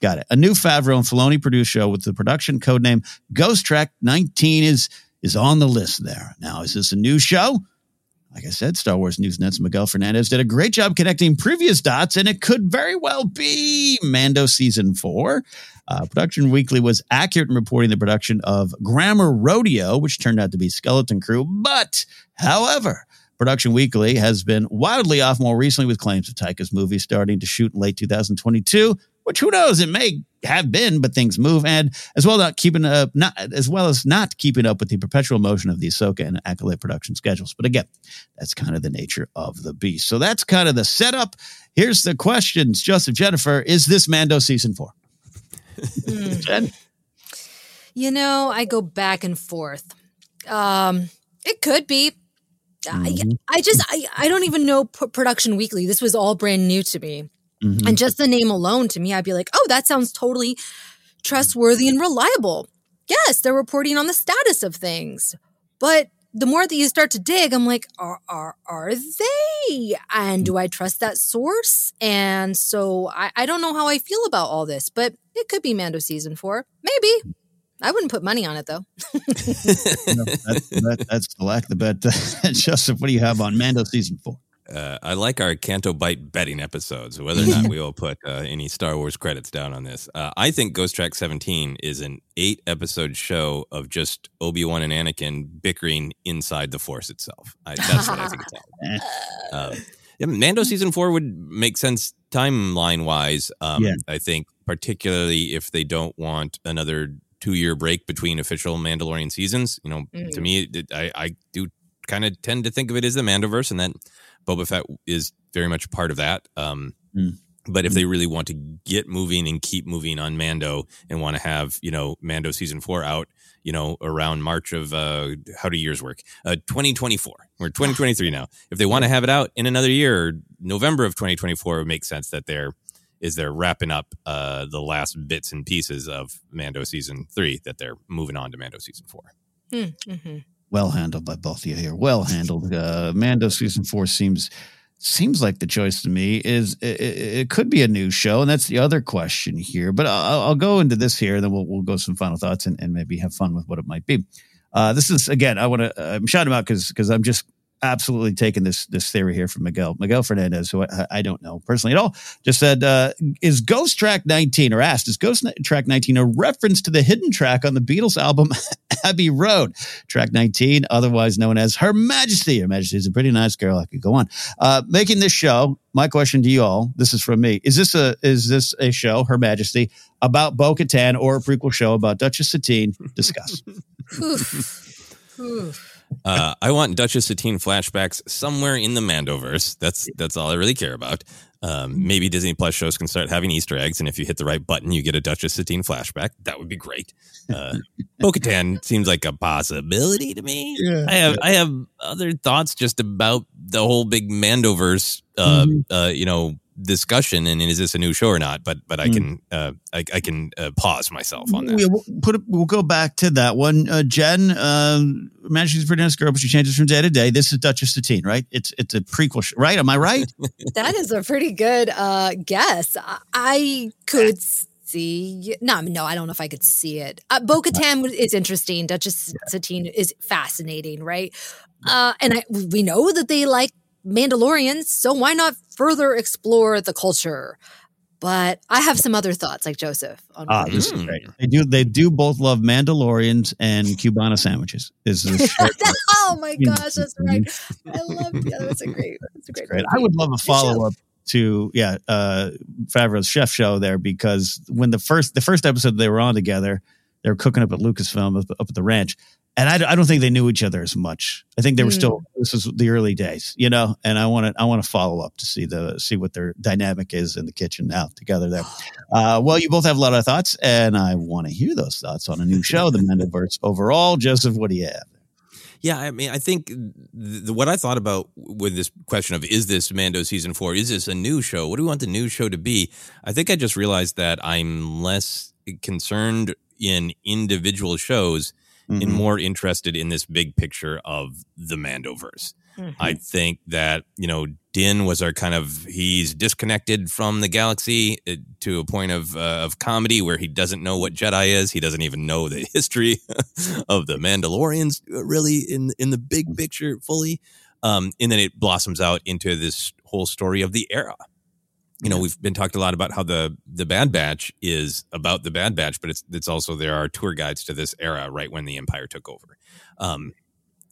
Got it. A new Favreau and Filoni produced show with the production code name Ghost Track 19 is is on the list there. Now, is this a new show? Like I said, Star Wars Newsnet's Miguel Fernandez did a great job connecting previous dots, and it could very well be Mando season four. Uh, production Weekly was accurate in reporting the production of Grammar Rodeo, which turned out to be Skeleton Crew. But, however, Production Weekly has been wildly off more recently with claims of Taika's movie starting to shoot in late 2022 which who knows it may have been, but things move, and as well not keeping up, not as well as not keeping up with the perpetual motion of the Ahsoka and Acolyte production schedules. But again, that's kind of the nature of the beast. So that's kind of the setup. Here's the questions, Joseph Jennifer: Is this Mando season four? Jen? You know, I go back and forth. Um, it could be. Mm-hmm. I, I just I, I don't even know P- production weekly. This was all brand new to me. Mm-hmm. And just the name alone to me, I'd be like, oh, that sounds totally trustworthy and reliable. Yes, they're reporting on the status of things. But the more that you start to dig, I'm like, are are are they? And do I trust that source? And so I, I don't know how I feel about all this, but it could be Mando season four. Maybe. I wouldn't put money on it though. no, that, that, that's the lack of the bet. Joseph, what do you have on Mando season four? Uh, I like our Canto Bight betting episodes. Whether or not we will put uh, any Star Wars credits down on this, uh, I think Ghost Track 17 is an eight episode show of just Obi Wan and Anakin bickering inside the Force itself. I, that's what I think it's all. Um, yeah, Mando season four would make sense timeline wise. Um, Yeah. I think, particularly if they don't want another two year break between official Mandalorian seasons. You know, to Mm. me, it, I, I do kind of tend to think of it as the Mandoverse, and that Boba Fett is very much part of that. Um, Mm. But if they really want to get moving and keep moving on Mando and want to have, you know, Mando season four out, you know, around March of, uh, how do years work? Uh, 2024. We're 2023 now. If they want to have it out in another year, November of 2024 it would make sense that they're, is they're wrapping up uh, the last bits and pieces of Mando season three, that they're moving on to Mando season four. Mm-hmm. Well handled by both of you here. Well handled. Uh, Mando season four seems seems like the choice to me. Is it, it could be a new show, and that's the other question here. But I'll, I'll go into this here, and then we'll we'll go some final thoughts and, and maybe have fun with what it might be. Uh, this is again. I want to. I'm shouting out because because I'm just absolutely taking this this theory here from Miguel Miguel Fernandez, who I, I don't know personally at all. Just said, uh, "Is Ghost Track 19?" or asked, "Is Ghost Track 19 a reference to the hidden track on the Beatles album Abbey Road?" Track 19, otherwise known as Her Majesty. Her Majesty is a pretty nice girl. I could go on. Uh, making this show. My question to you all. This is from me. Is this a is this a show, Her Majesty, about Bo Katan or a prequel show about Duchess Satine? Discuss. Uh, I want Duchess Satine flashbacks somewhere in the Mandoverse. That's that's all I really care about. Um, maybe Disney Plus shows can start having Easter eggs, and if you hit the right button, you get a Duchess Satine flashback. That would be great. Uh, Bo-Katan seems like a possibility to me. Yeah. I have I have other thoughts just about the whole big Mandoverse, uh, uh, you know, discussion. And is this a new show or not? But but I Mm. can uh, I, I can uh, pause myself on that. We- We'll put it, we'll go back to that one. Uh, Jen, uh, imagine she's a pretty nice girl, but she changes from day to day. This is Duchess Satine, right? It's it's a prequel, sh- right? Am I right? That is a pretty good uh, guess. I, I could see. No, no, I don't know if I could see it. Uh, Bo Katan is interesting. Duchess Satine is fascinating, right? Uh, and I, we know that they like Mandalorians, so why not further explore the culture? But I have some other thoughts, like Joseph. On Ah, what- this is great. They do they do both love Mandalorians and Cubano sandwiches. Is this oh my gosh, that's right. I love. Yeah, that's a great. That's a great. great. I would love a follow up to yeah, uh Favreau's chef show there because when the first the first episode they were on together, they were cooking up at Lucasfilm up, up at the ranch. And I, I don't think they knew each other as much. I think they were Mm. still this was the early days, you know. And I want to I want to follow up to see the see what their dynamic is in the kitchen now together there. Uh, well, you both have a lot of thoughts, and I want to hear those thoughts on a new show, The Mandoverse. Overall, Joseph, what do you have? Yeah, I mean, I think th- th- what I thought about with this question of is this Mando season four? Is this a new show? What do we want the new show to be? I think I just realized that I'm less concerned in individual shows and Mhm. more interested in this big picture of the Mandoverse. I think that, you know, Din was our kind of, he's disconnected from the galaxy uh, to a point of, uh, of comedy where he doesn't know what Jedi is. He doesn't even know the history of the Mandalorians uh, really in, in the big picture fully. Um, and then it blossoms out into this whole story of the era. You know, we've been talked a lot about how the the Bad Batch is about the Bad Batch, but it's it's also there are tour guides to this era right when the Empire took over. Um,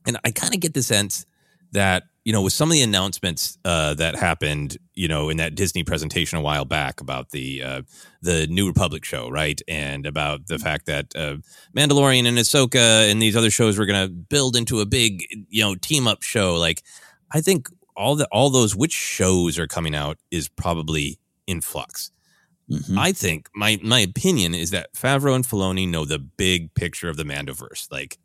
and I kind of get the sense that you know with some of the announcements uh, that happened, you know, in that Disney presentation a while back about the uh, the New Republic show, right, and about the fact that uh, Mandalorian and Ahsoka and these other shows were going to build into a big you know team up show. Like, I think all the all those which shows are coming out is probably in flux. I think my my opinion is that Favreau and Filoni know the big picture of the Mandoverse, like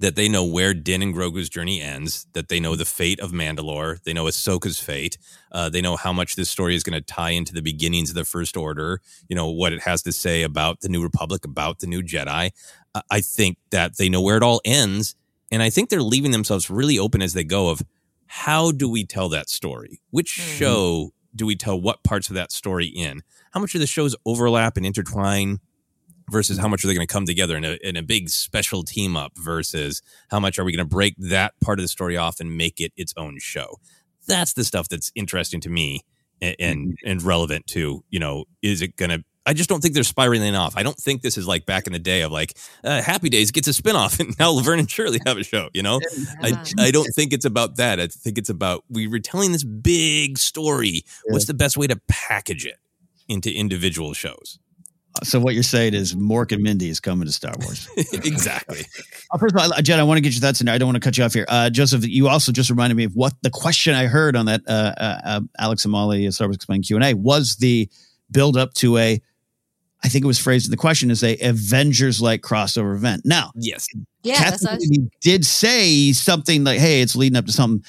that they know where Din and Grogu's journey ends, that they know the fate of Mandalore, they know Ahsoka's fate, uh, they know how much this story is going to tie into the beginnings of the First Order, you know what it has to say about the New Republic, about the New Jedi. I- I think that they know where it all ends, And I think they're leaving themselves really open as they go of how do we tell that story? Which Mm-hmm. show do we tell what parts of that story in? How much of the shows overlap and intertwine versus how much are they going to come together in a, in a big special team up versus how much are we going to break that part of the story off and make it its own show? That's the stuff that's interesting to me and, and, and relevant to, you know, is it going to I just don't think they're spiraling off. I don't think this is like back in the day of like uh, Happy Days gets a spinoff and now Laverne and Shirley have a show. You know, I I don't think it's about that. I think it's about we were telling this big story. What's the best way to package it into individual shows? So what you're saying is Mork and Mindy is coming to Star Wars. exactly. Uh, first of all, Jen, I want to get your thoughts in there. I don't want to cut you off here. Uh, Joseph, you also just reminded me of what the question I heard on that uh, uh, uh, Alex and Mollie Star Wars Explained Q&A was the build up to a, I think it was phrased in the question as a Avengers-like crossover event. Now, yes, Yeah, Kathleen that's us. Did say something like, "Hey, it's leading up to something,"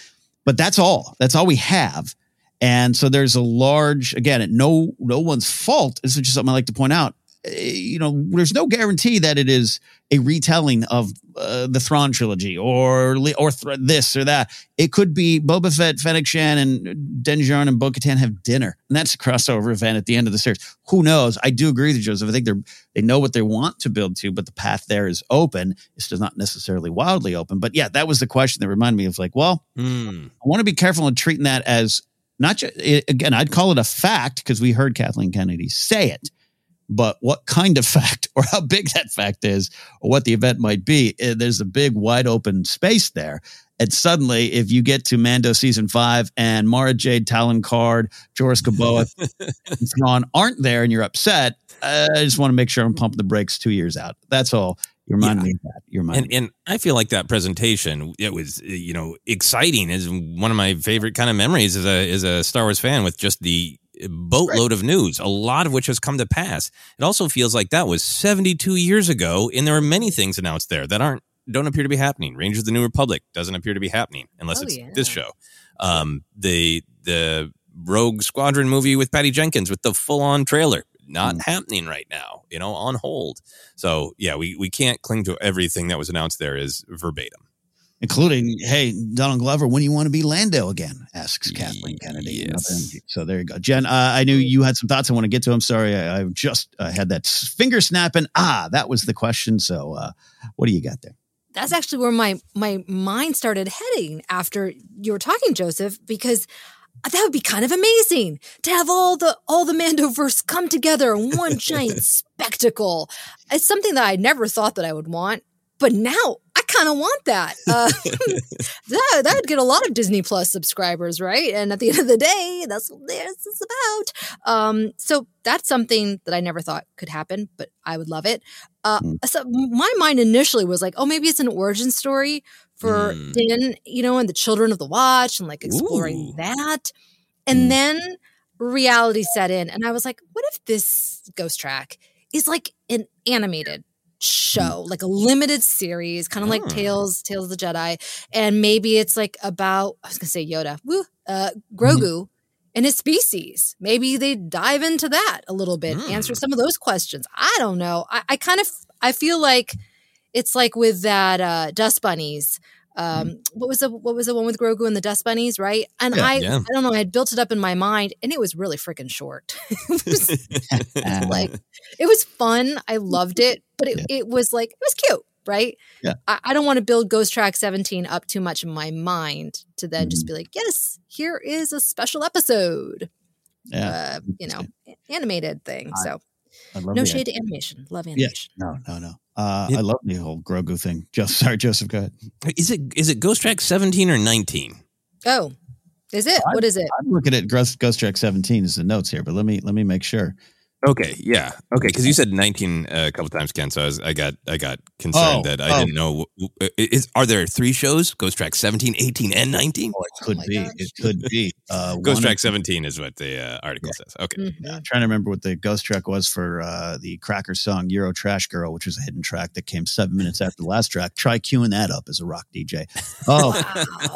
but that's all. That's all we have. And so there's a large, again, at no no one's fault. This is just something I like to point out. Eh, You know, there's no guarantee that it is a retelling of uh, the Thrawn trilogy or or th- this or that. It could be Boba Fett, Fennec Shand, and Din and Bo-Katan have dinner, and that's a crossover event at the end of the series. Who knows? I do agree with you, Joseph. I think they're they know what they want to build to, but the path there is open. It's just not necessarily wildly open. But yeah, that was the question that reminded me of like, well, Hmm. I want to be careful in treating that as not just again. I'd call it a fact because we heard Kathleen Kennedy say it, but what kind of fact or how big that fact is or what the event might be, eh, there's a big wide open space there. And suddenly, if you get to Mando season five and Mara Jade, Talon Karrde, Joruus C'baoth, and Thrawn aren't there, and you're upset, uh, I just want to make sure I'm pumping the brakes two years out. That's all. You remind me of that. You remind and and I feel like that presentation it was you know exciting is one of my favorite kind of memories as a as a Star Wars fan with just the boatload of news a lot of which has come to pass. It also feels like that was 72 years ago and there are many things announced there that aren't don't appear to be happening. Rangers of the New Republic doesn't appear to be happening unless Oh, it's yeah. this show. Um the the Rogue Squadron movie with Patty Jenkins with the full on trailer not happening right now you know on hold. So yeah, we we can't cling to everything that was announced there is verbatim. Including, hey, Donald Glover, when do you want to be Lando again? Asks Kathleen Kennedy. Yes. So there you go. Jen, uh, I knew you had some thoughts I want to get to. I'm sorry. I, I just uh, had that s- finger snapping. Ah, that was the question. So uh, what do you got there? that's actually where my my mind started heading after you were talking, Joseph, because that would be kind of amazing to have all the all the Mandoverse come together in one giant spectacle. It's something that I never thought that I would want, but now I kind of want that. Uh, that that would get a lot of Disney Plus subscribers, right? And at the end of the day, that's what this is about. Um, so that's something that I never thought could happen, but I would love it. Uh, so my mind initially was like, oh, maybe it's an origin story for Mm. Din, you know, and the Children of the Watch, and like exploring that. And then reality set in, and I was like, what if this ghost track is like an animated show, like a limited series, kind of like Oh. Tales, Tales of the Jedi, and maybe it's like about I was gonna say Yoda, woo, uh, Grogu and his species. Maybe they dive into that a little bit, answer some of those questions. I don't know. I, I kind of I feel like it's like with that uh, Dust Bunnies. Um, what was the what was the one with Grogu and the Dust Bunnies, right? And Yeah, I yeah. I don't know, I had built it up in my mind, and it was really freaking short. it was like it was fun. I loved it, but it, it was like it was cute, right? Yeah. I, I don't want to build Ghost Track 17 up too much in my mind to then Mm-hmm. just be like, yes, here is a special episode. Yeah. Uh, you know, animated thing. So I love no shade to animation. Love Yeah. animation. No, no, no. Uh, I love the whole Grogu thing. Just sorry, Joseph. Go ahead. Is it is it Ghost Track 17 or 19? Oh, is it? What is it? I'm looking at Ghost, Ghost Track 17 as the notes here, but let me let me make sure. Okay, yeah, okay, because you said 19 a couple times, Ken. So I was I got I got concerned Oh, that I oh. didn't know. uh, Is are there three shows? Ghost Track 17, 18, and 19? Oh, it could be. It could be. Uh, Ghost Track of- 17 is what the uh, article says. Okay, Mm-hmm. Yeah, I'm trying to remember what the ghost track was for uh, the Cracker song Euro Trash Girl, which was a hidden track that came seven minutes after the last track. Try queuing that up as a rock DJ. Oh,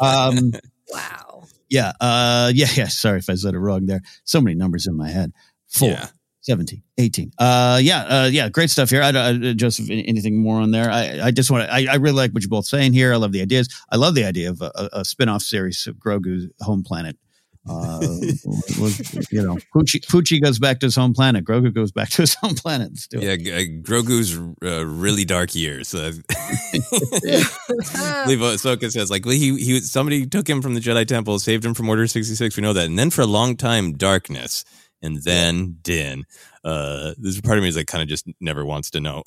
um, wow. yeah, uh, yeah, yeah. Sorry if I said it wrong there. So many numbers in my head. Four. Yeah. 17, 18. Uh, yeah, uh, yeah, great stuff here. I, I, Joseph, anything more on there? I, I just want to, I, I really like what you're both saying here. I love the ideas. I love the idea of a, a spin off series of Grogu's home planet. Uh, was, you know, Poochie, Poochie goes back to his home planet. Grogu goes back to his home planet. Let's yeah, uh, Grogu's uh, really dark years. Uh, believe Ahsoka says like well, he he somebody took him from the Jedi Temple, saved him from Order sixty six. We know that, and then for a long time, darkness and then Din. Uh, this part of me is like kind of just never wants to know.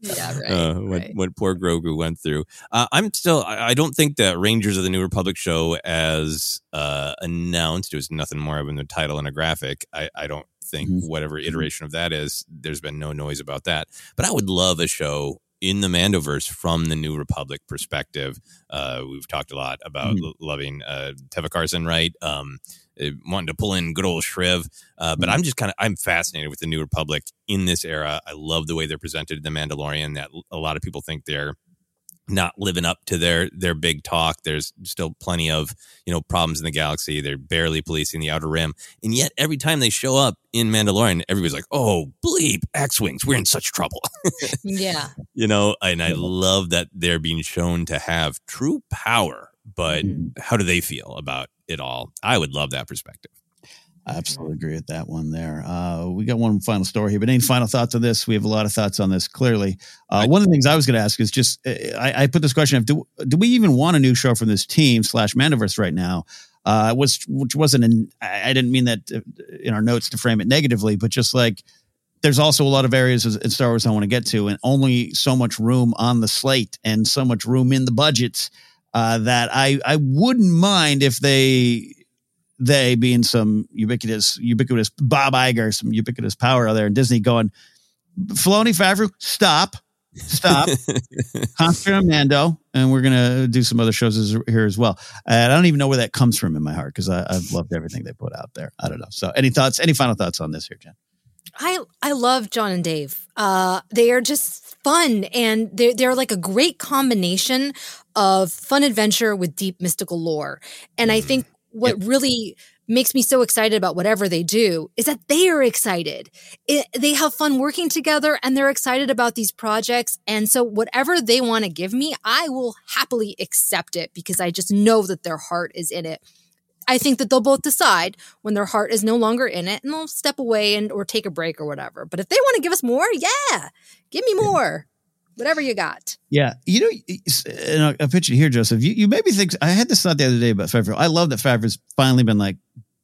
yeah, right, uh, what, right. what poor Grogu went through. Uh, I'm still. I, I don't think that Rangers of the New Republic show, as uh, announced, it was nothing more than a title and a graphic. I, I don't think Mm-hmm. whatever iteration of that is, there's been no noise about that. But I would love a show in the Mandoverse from the New Republic perspective. Uh, we've talked a lot about Mhm. lo- loving uh, Teva Carson, right? Um, Uh, wanting to pull in good old Shriv. Uh, but mm-hmm. I'm just kind of I'm fascinated with the New Republic in this era. I love the way they're presented in the Mandalorian. That a lot of people think they're not living up to their their big talk. There's still plenty of you know problems in the galaxy. They're barely policing the outer rim, and yet every time they show up in Mandalorian, everybody's like, "Oh, bleep, X wings, we're in such trouble." Yeah. you know, and I love that they're being shown to have true power. But mm-hmm. how do they feel about it all? I would love that perspective. I absolutely agree with that one there. Uh, we got one final story here, but any final thoughts on this? We have a lot of thoughts on this. Clearly, uh, one of the things I was going to ask is just uh, I, I put this question of do do we even want a new show from this team slash Mandiverse right now? Uh, was which wasn't an I I didn't mean that uh, in our notes to frame it negatively, but just like there's also a lot of areas in Star Wars I want to get to, and only so much room on the slate and so much room in the budgets uh, that I I wouldn't mind if they they being some ubiquitous ubiquitous Bob Iger, some ubiquitous power out there, and Disney going, Filoni Favreau, stop, stop, concentrate on Mando, and we're gonna do some other shows as, here as well. And I don't even know where that comes from in my heart because I've loved everything they put out there. I don't know. So, any thoughts? Any final thoughts on this here, Jen? I I love John and Dave. Uh, they are just fun, and they're they're like a great combination of fun adventure with deep mystical lore. And I think mm-hmm. what really makes me so excited about whatever they do is that they are excited. It, they have fun working together, and they're excited about these projects. And so, whatever they want to give me, I will happily accept it because I just know that their heart is in it. I think that they'll both decide when their heart is no longer in it and they'll step away and or take a break or whatever. But if they want to give us more, yeah, give me more. Whatever you got. Yeah, you know, and I'll, I'll pitch it here, Joseph. You, you maybe think I had this thought the other day about Favreau. I love that Favreau's finally been like,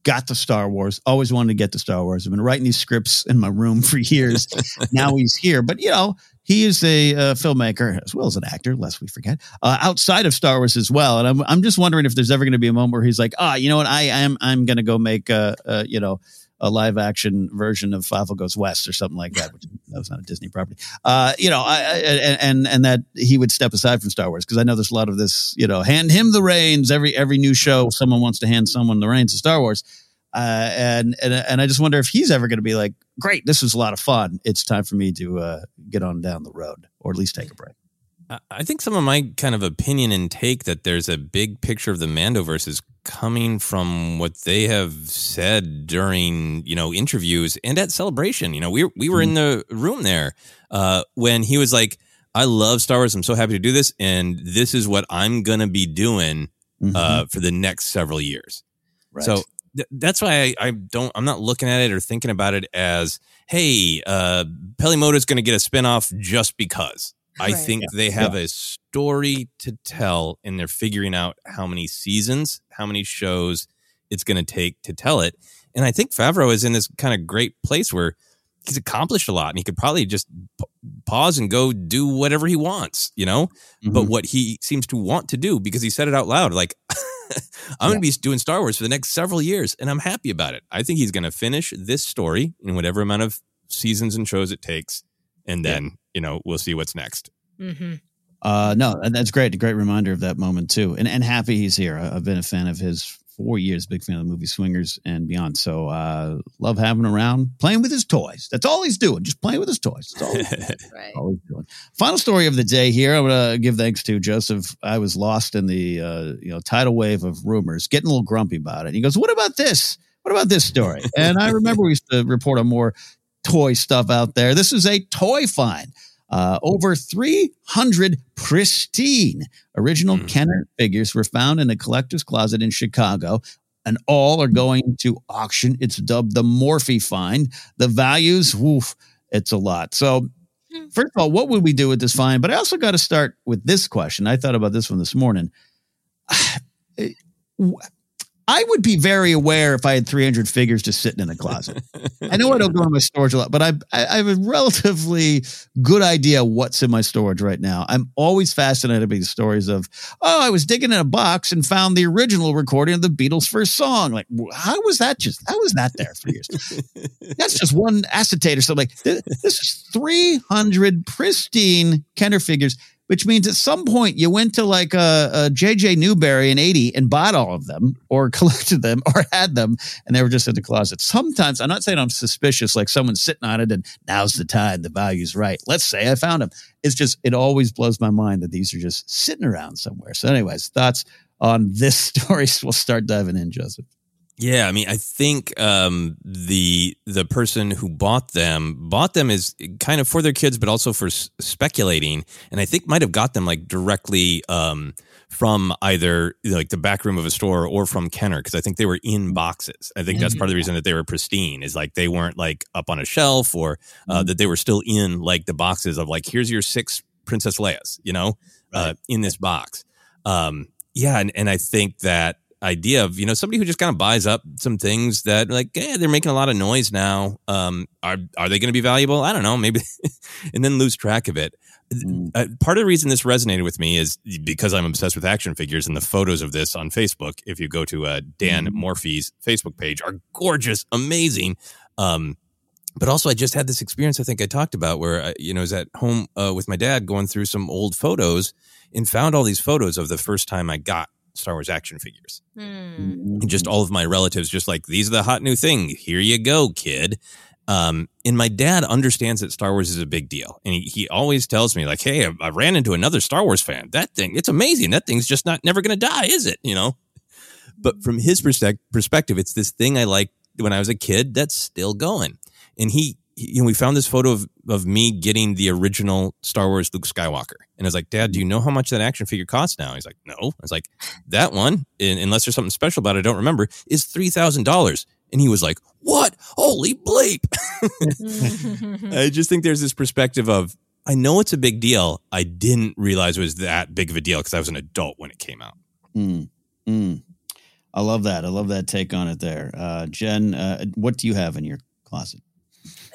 got to Star Wars. Always wanted to get to Star Wars. I've been writing these scripts in my room for years. now he's here, but you know, he is a uh, filmmaker as well as an actor, lest we forget, uh, outside of Star Wars as well. And I'm, I'm just wondering if there's ever going to be a moment where he's like, ah, you know what, I am, I'm going to go make a, a, you know, a live action version of Fievel Goes West or something like that, which that was not a Disney property. Uh, you know, I, I, and, and, that he would step aside from Star Wars. Cause I know there's a lot of this, you know, hand him the reins. Every, every new show, someone wants to hand someone the reins of Star Wars. Uh, and, and, and I just wonder if he's ever going to be like, great, this was a lot of fun. It's time for me to, uh, get on down the road or at least take a break. I- think some of my kind of opinion and take that there's a big picture of the Mandoverse is coming from what they have said during you know interviews and at celebration. You know, we we were in the room there uh, when he was like, "I love Star Wars. I'm so happy to do this, and this is what I'm gonna be doing uh, for the next several years." Right. So th- that's why I, I don't. I'm not looking at it or thinking about it as, "Hey, uh, Peli Motto's going to get a spinoff just because." I Right. think Yeah. they have a story to tell, and they're figuring out how many seasons, how many shows it's going to take to tell it. And I think Favreau is in this kind of great place where he's accomplished a lot, and he could probably just p- pause and go do whatever he wants, you know. But what he seems to want to do, because he said it out loud, like I'm going to be doing Star Wars for the next several years, and I'm happy about it. I think he's going to finish this story in whatever amount of seasons and shows it takes, and then you know we'll see what's next. Mm-hmm. Uh, no, that's great. A great reminder of that moment too. And and happy he's here. I've been a fan of his for years. Big fan of the movie Swingers and beyond. So uh, love having around, playing with his toys. That's all he's doing. Just playing with his toys. That's all, he's doing. Right. all he's doing. Final story of the day here. I'm gonna give thanks to Joseph. I was lost in the uh, you know tidal wave of rumors, getting a little grumpy about it. He goes, "What about this?" What what about this story? And I remember we used to report on more toy stuff out there. This is a toy find. Uh, over 300 pristine original mm. Kenner figures were found in a collector's closet in Chicago, and all are going to auction. It's dubbed the Morphy find. The values, woof, it's a lot. So, hmm. first of all, what would we do with this find? But I also got to start with this question. I thought about this one this morning. I would be very aware if I had 300 figures just sitting in the closet. I know I don't go in my storage a lot, but I, I have a relatively good idea what's in my storage right now. I'm always fascinated by the stories of, oh, I was digging in a box and found the original recording of the Beatles' first song. Like, how was that just, how was that there for years? That's just one acetate or something. Like, this is 300 pristine Kenner figures which means at some point you went to like a, a JJ Newberry in 80 and bought all of them or collected them or had them and they were just in the closet. Sometimes I'm not saying I'm suspicious, like someone's sitting on it and now's the time, the value's right. Let's say I found them. It's just, it always blows my mind that these are just sitting around somewhere. So, anyways, thoughts on this story. We'll start diving in, Joseph. Yeah, I mean, I think um, the the person who bought them bought them is kind of for their kids, but also for s- speculating, and I think might have got them like directly um, from either like the back room of a store or from Kenner because I think they were in boxes. I think that's part of the reason that they were pristine is like they weren't like up on a shelf or uh, mm-hmm. that they were still in like the boxes of like here's your six Princess Leia's, you know, uh, in this box. Um, yeah, and, and I think that idea of you know somebody who just kind of buys up some things that like yeah they're making a lot of noise now um are are they going to be valuable i don't know maybe and then lose track of it mm. uh, part of the reason this resonated with me is because i'm obsessed with action figures and the photos of this on facebook if you go to uh, dan mm. morphy's facebook page are gorgeous amazing um but also i just had this experience i think i talked about where I, you know I was at home uh, with my dad going through some old photos and found all these photos of the first time i got Star Wars action figures. Mm. Just all of my relatives, just like, these are the hot new thing. Here you go, kid. Um, and my dad understands that Star Wars is a big deal. And he, he always tells me, like, hey, I, I ran into another Star Wars fan. That thing, it's amazing. That thing's just not never going to die, is it? You know? But from his perspective, it's this thing I liked when I was a kid that's still going. And he, you know, we found this photo of, of me getting the original Star Wars Luke Skywalker. And I was like, Dad, do you know how much that action figure costs now? He's like, No. I was like, That one, unless there's something special about it, I don't remember, is $3,000. And he was like, What? Holy bleep. I just think there's this perspective of, I know it's a big deal. I didn't realize it was that big of a deal because I was an adult when it came out. Mm, mm. I love that. I love that take on it there. Uh, Jen, uh, what do you have in your closet?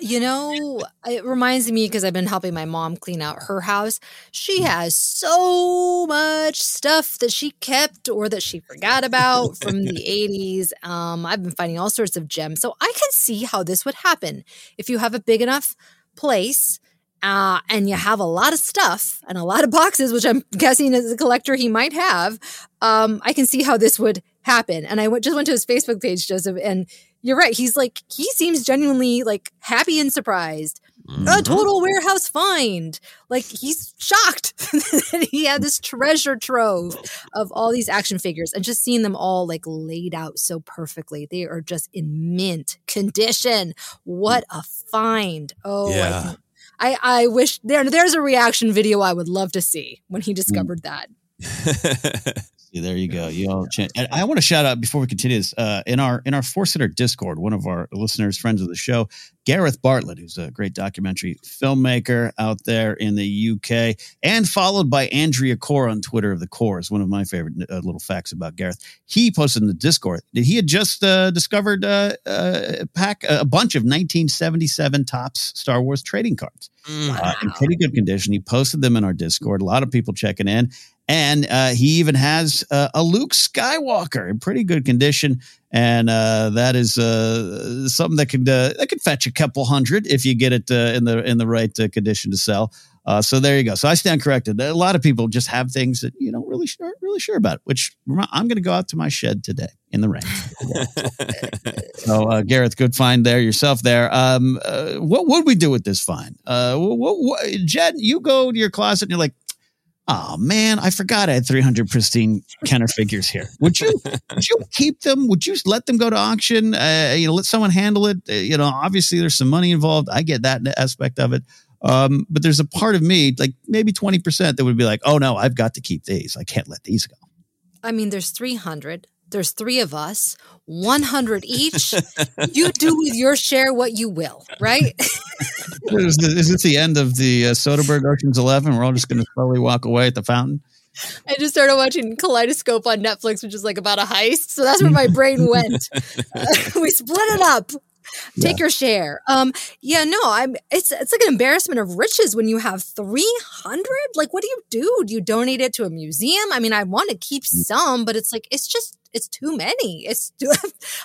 You know, it reminds me because I've been helping my mom clean out her house. She mm. has so much stuff that she kept or that she forgot about from the 80s. Um, I've been finding all sorts of gems. So I can see how this would happen. If you have a big enough place uh, and you have a lot of stuff and a lot of boxes, which I'm guessing as a collector he might have, um, I can see how this would happen. And I just went to his Facebook page, Joseph, and you're right. He's like, he seems genuinely like happy and surprised. Mm-hmm. A total warehouse find. Like he's shocked that he had this treasure trove of all these action figures and just seeing them all like laid out so perfectly. They are just in mint condition. What a find. Oh, yeah. I, I, wish there there's a reaction video I would love to see when he mm. discovered that. there you go. You all. And I want to shout out before we continue this uh, in our in our Force Center Discord. One of our listeners, friends of the show, Gareth Bartlett, who's a great documentary filmmaker out there in the UK, and followed by Andrea Core on Twitter of the Core is one of my favorite uh, little facts about Gareth. He posted in the Discord that he had just uh, discovered uh, uh pack a bunch of 1977 Topps Star Wars trading cards. Wow. Uh, in pretty good condition. He posted them in our Discord. A lot of people checking in. And uh, he even has uh, a Luke Skywalker in pretty good condition, and uh, that is uh, something that could uh, that could fetch a couple hundred if you get it uh, in the in the right condition to sell. so there you go. So I stand corrected. A lot of people just have things that you know really sure really sure about, which I'm going to go out to my shed today in the rain. so Gareth, good find there yourself there. Um, what would we do with this find? what, what, Jed, you go to your closet and you're like Oh man, I forgot I had 300 pristine Kenner figures here. Would you would you keep them? Would you let them go to auction? Uh, you know, let someone handle it. Uh, you know, obviously there's some money involved. I get that aspect of it. Um, but there's a part of me, like maybe 20%, that would be like, oh no, I've got to keep these. I can't let these go. I mean, there's 300. There's three of us, 100 each. you do with your share what you will, right? is, this, is this the end of the uh, Soderbergh Ocean's Eleven? We're all just going to slowly walk away at the fountain. I just started watching Kaleidoscope on Netflix, which is like about a heist. So that's where my brain went. Uh, we split it up. Take yeah. your share. Um, yeah, no, I'm. It's it's like an embarrassment of riches when you have three hundred. Like, what do you do? Do you donate it to a museum? I mean, I want to keep mm. some, but it's like it's just it's too many. It's too,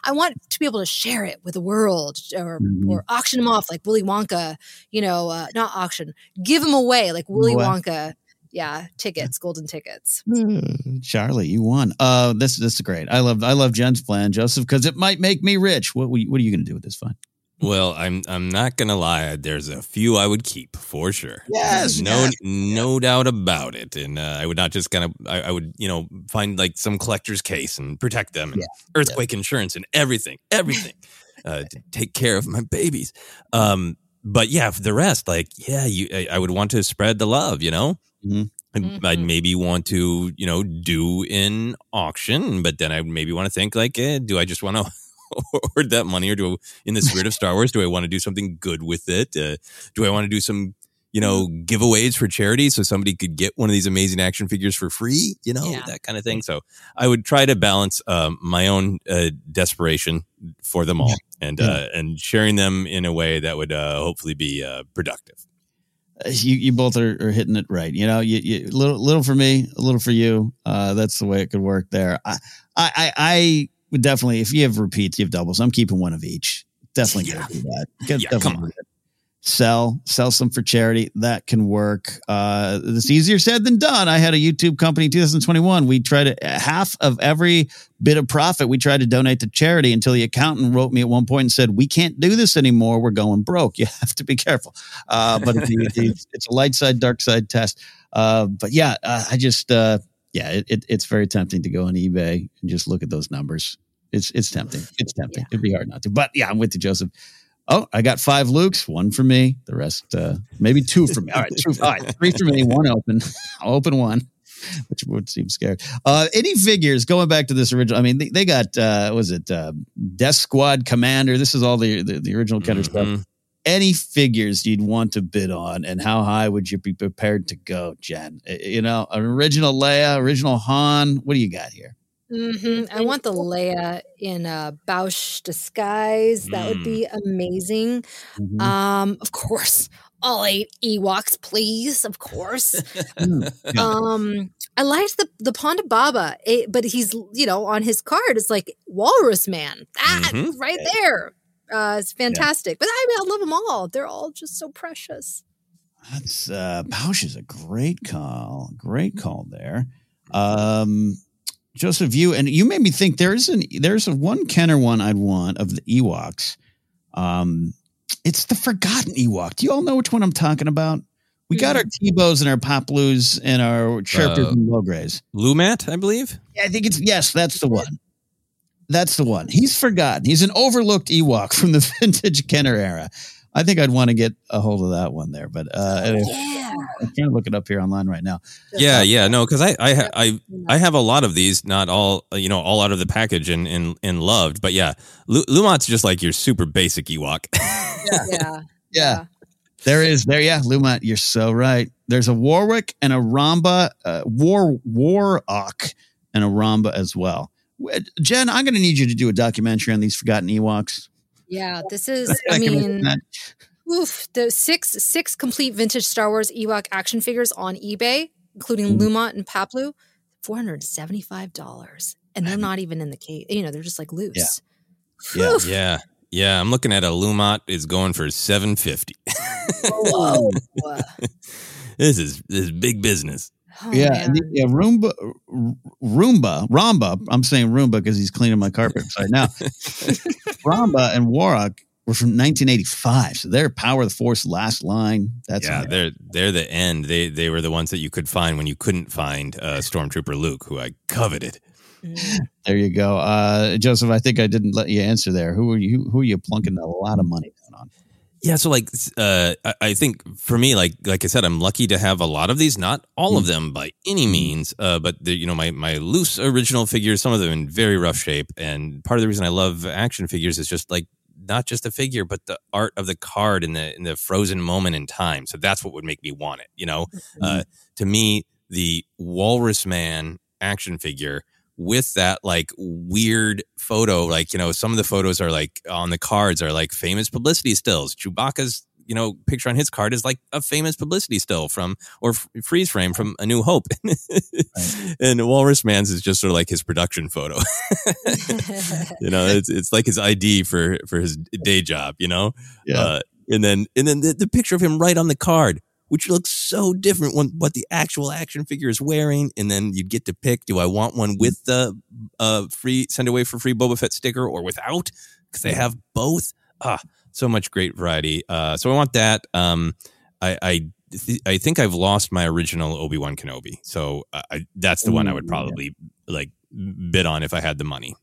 I want to be able to share it with the world or mm-hmm. or auction them off like Willy Wonka. You know, uh, not auction, give them away like Willy Wonka yeah, tickets, golden tickets. Mm, Charlie, you won. Uh, this this is great. I love I love Jen's plan, Joseph, because it might make me rich. What what are you going to do with this fund? Well, I'm I'm not gonna lie. There's a few I would keep for sure. Yes, no, yes. no doubt about it. And uh, I would not just kind of. I, I, would, you know, find like some collector's case and protect them, and yeah. earthquake yeah. insurance and everything, everything, uh, to take care of my babies. Um, but yeah, for the rest, like, yeah, you, I, I would want to spread the love, you know. Mm-hmm. Mm-hmm. I'd maybe want to, you know, do in auction, but then I maybe want to think like, eh, do I just want to hoard that money, or do I, in the spirit of Star Wars, do I want to do something good with it? Uh, do I want to do some, you know, giveaways for charity so somebody could get one of these amazing action figures for free? You know, yeah. that kind of thing. So I would try to balance um, my own uh, desperation for them all, and yeah. uh, and sharing them in a way that would uh, hopefully be uh, productive you, you both are, are hitting it right. You know, you, you little little for me, a little for you. Uh, that's the way it could work there. I I I would definitely if you have repeats, you have doubles. I'm keeping one of each. Definitely yeah. gonna do that. yeah, come on sell sell some for charity. That can work. Uh it's easier said than done. I had a youtube company 2021 we tried to half of every bit of profit we tried to donate to charity until the accountant wrote me at one point and said we can't do this anymore. We're going broke. You have to be careful. Uh but it's, it's a light side dark side test. Uh but yeah uh, i just uh yeah it, it, it's very tempting to go on ebay and just look at those numbers. It's it's tempting. It's tempting. Yeah. it'd be hard not to. But yeah i'm with you joseph Oh, I got five Lukes, one for me. The rest, uh, maybe two for me. All right, two, all right, three for me, one open. I'll open one, which would seem scary. Uh, any figures going back to this original? I mean, they, they got uh, was it uh, Death Squad Commander? This is all the the, the original Kenner mm-hmm. stuff. Any figures you'd want to bid on, and how high would you be prepared to go, Jen? You know, an original Leia, original Han. What do you got here? Mm-hmm. I want the Leia in a Boushh disguise. That would be mm. amazing. Mm-hmm. Um, of course, all eight Ewoks, please. Of course. Mm, um, I liked the the Ponda Baba, it, but he's you know on his card. It's like Walrus Man. That mm-hmm. right there. Uh, it's fantastic. Yeah. But I mean, I love them all. They're all just so precious. That's uh, Boushh is a great call. Great call there. Um, Joseph, you and you made me think there's an there's a one Kenner one I'd want of the Ewoks. Um, it's the Forgotten Ewok. Do you all know which one I'm talking about? We got our mm. Teebos and our Paploos and our Chirpas uh, and Lograys. Lumat, I believe. Yeah, I think it's yes, that's the one. That's the one. He's forgotten. He's an overlooked Ewok from the vintage Kenner era. I think I'd want to get a hold of that one there, but uh, yeah. I can't look it up here online right now. Yeah, yeah, no, because I, I, I, I have a lot of these, not all, you know, all out of the package and and, and loved, but yeah, L- Lumat's just like your super basic Ewok. yeah. yeah, yeah. There is there, yeah, Lumat. You're so right. There's a Warwick and a Ramba, uh, War Warok and a Ramba as well. Jen, I'm going to need you to do a documentary on these forgotten Ewoks. Yeah, this is. I mean, oof, the six six complete vintage Star Wars Ewok action figures on eBay, including mm. Lumat and Paploo, four hundred seventy five dollars, and they're not even in the case. You know, they're just like loose. Yeah, yeah, yeah. yeah. I'm looking at a Lumat is going for seven fifty. Whoa! this is this is big business. Oh, yeah, the, yeah, Roomba, Roomba, Ramba. I'm saying Roomba because he's cleaning my carpet right now. Ramba and Warok were from 1985. So they're Power of the Force last line. That's yeah, they're they're the end. They they were the ones that you could find when you couldn't find uh, Stormtrooper Luke, who I coveted. there you go. Uh, Joseph, I think I didn't let you answer there. Who are you? Who are you plunking a lot of money down on? Yeah, so like uh, I, I think for me, like like I said, I'm lucky to have a lot of these. Not all of them by any means, uh, but the, you know my my loose original figures, some of them in very rough shape. And part of the reason I love action figures is just like not just the figure, but the art of the card in the in the frozen moment in time. So that's what would make me want it. You know, uh, to me, the Walrus Man action figure with that like weird photo, like you know, some of the photos are like on the cards are like famous publicity stills. Chewbacca's you know picture on his card is like a famous publicity still from or f- freeze frame from A New Hope, and Walrus Man's is just sort of like his production photo. you know, it's it's like his ID for for his day job. You know, Yeah. Uh, and then and then the, the picture of him right on the card. Which looks so different when what the actual action figure is wearing, and then you'd get to pick: Do I want one with the uh, free send away for free Boba Fett sticker or without? Because they have both. Ah, so much great variety. Uh, so I want that. Um, I I, th- I think I've lost my original Obi Wan Kenobi, so I, I, that's the one I would probably like bid on if I had the money.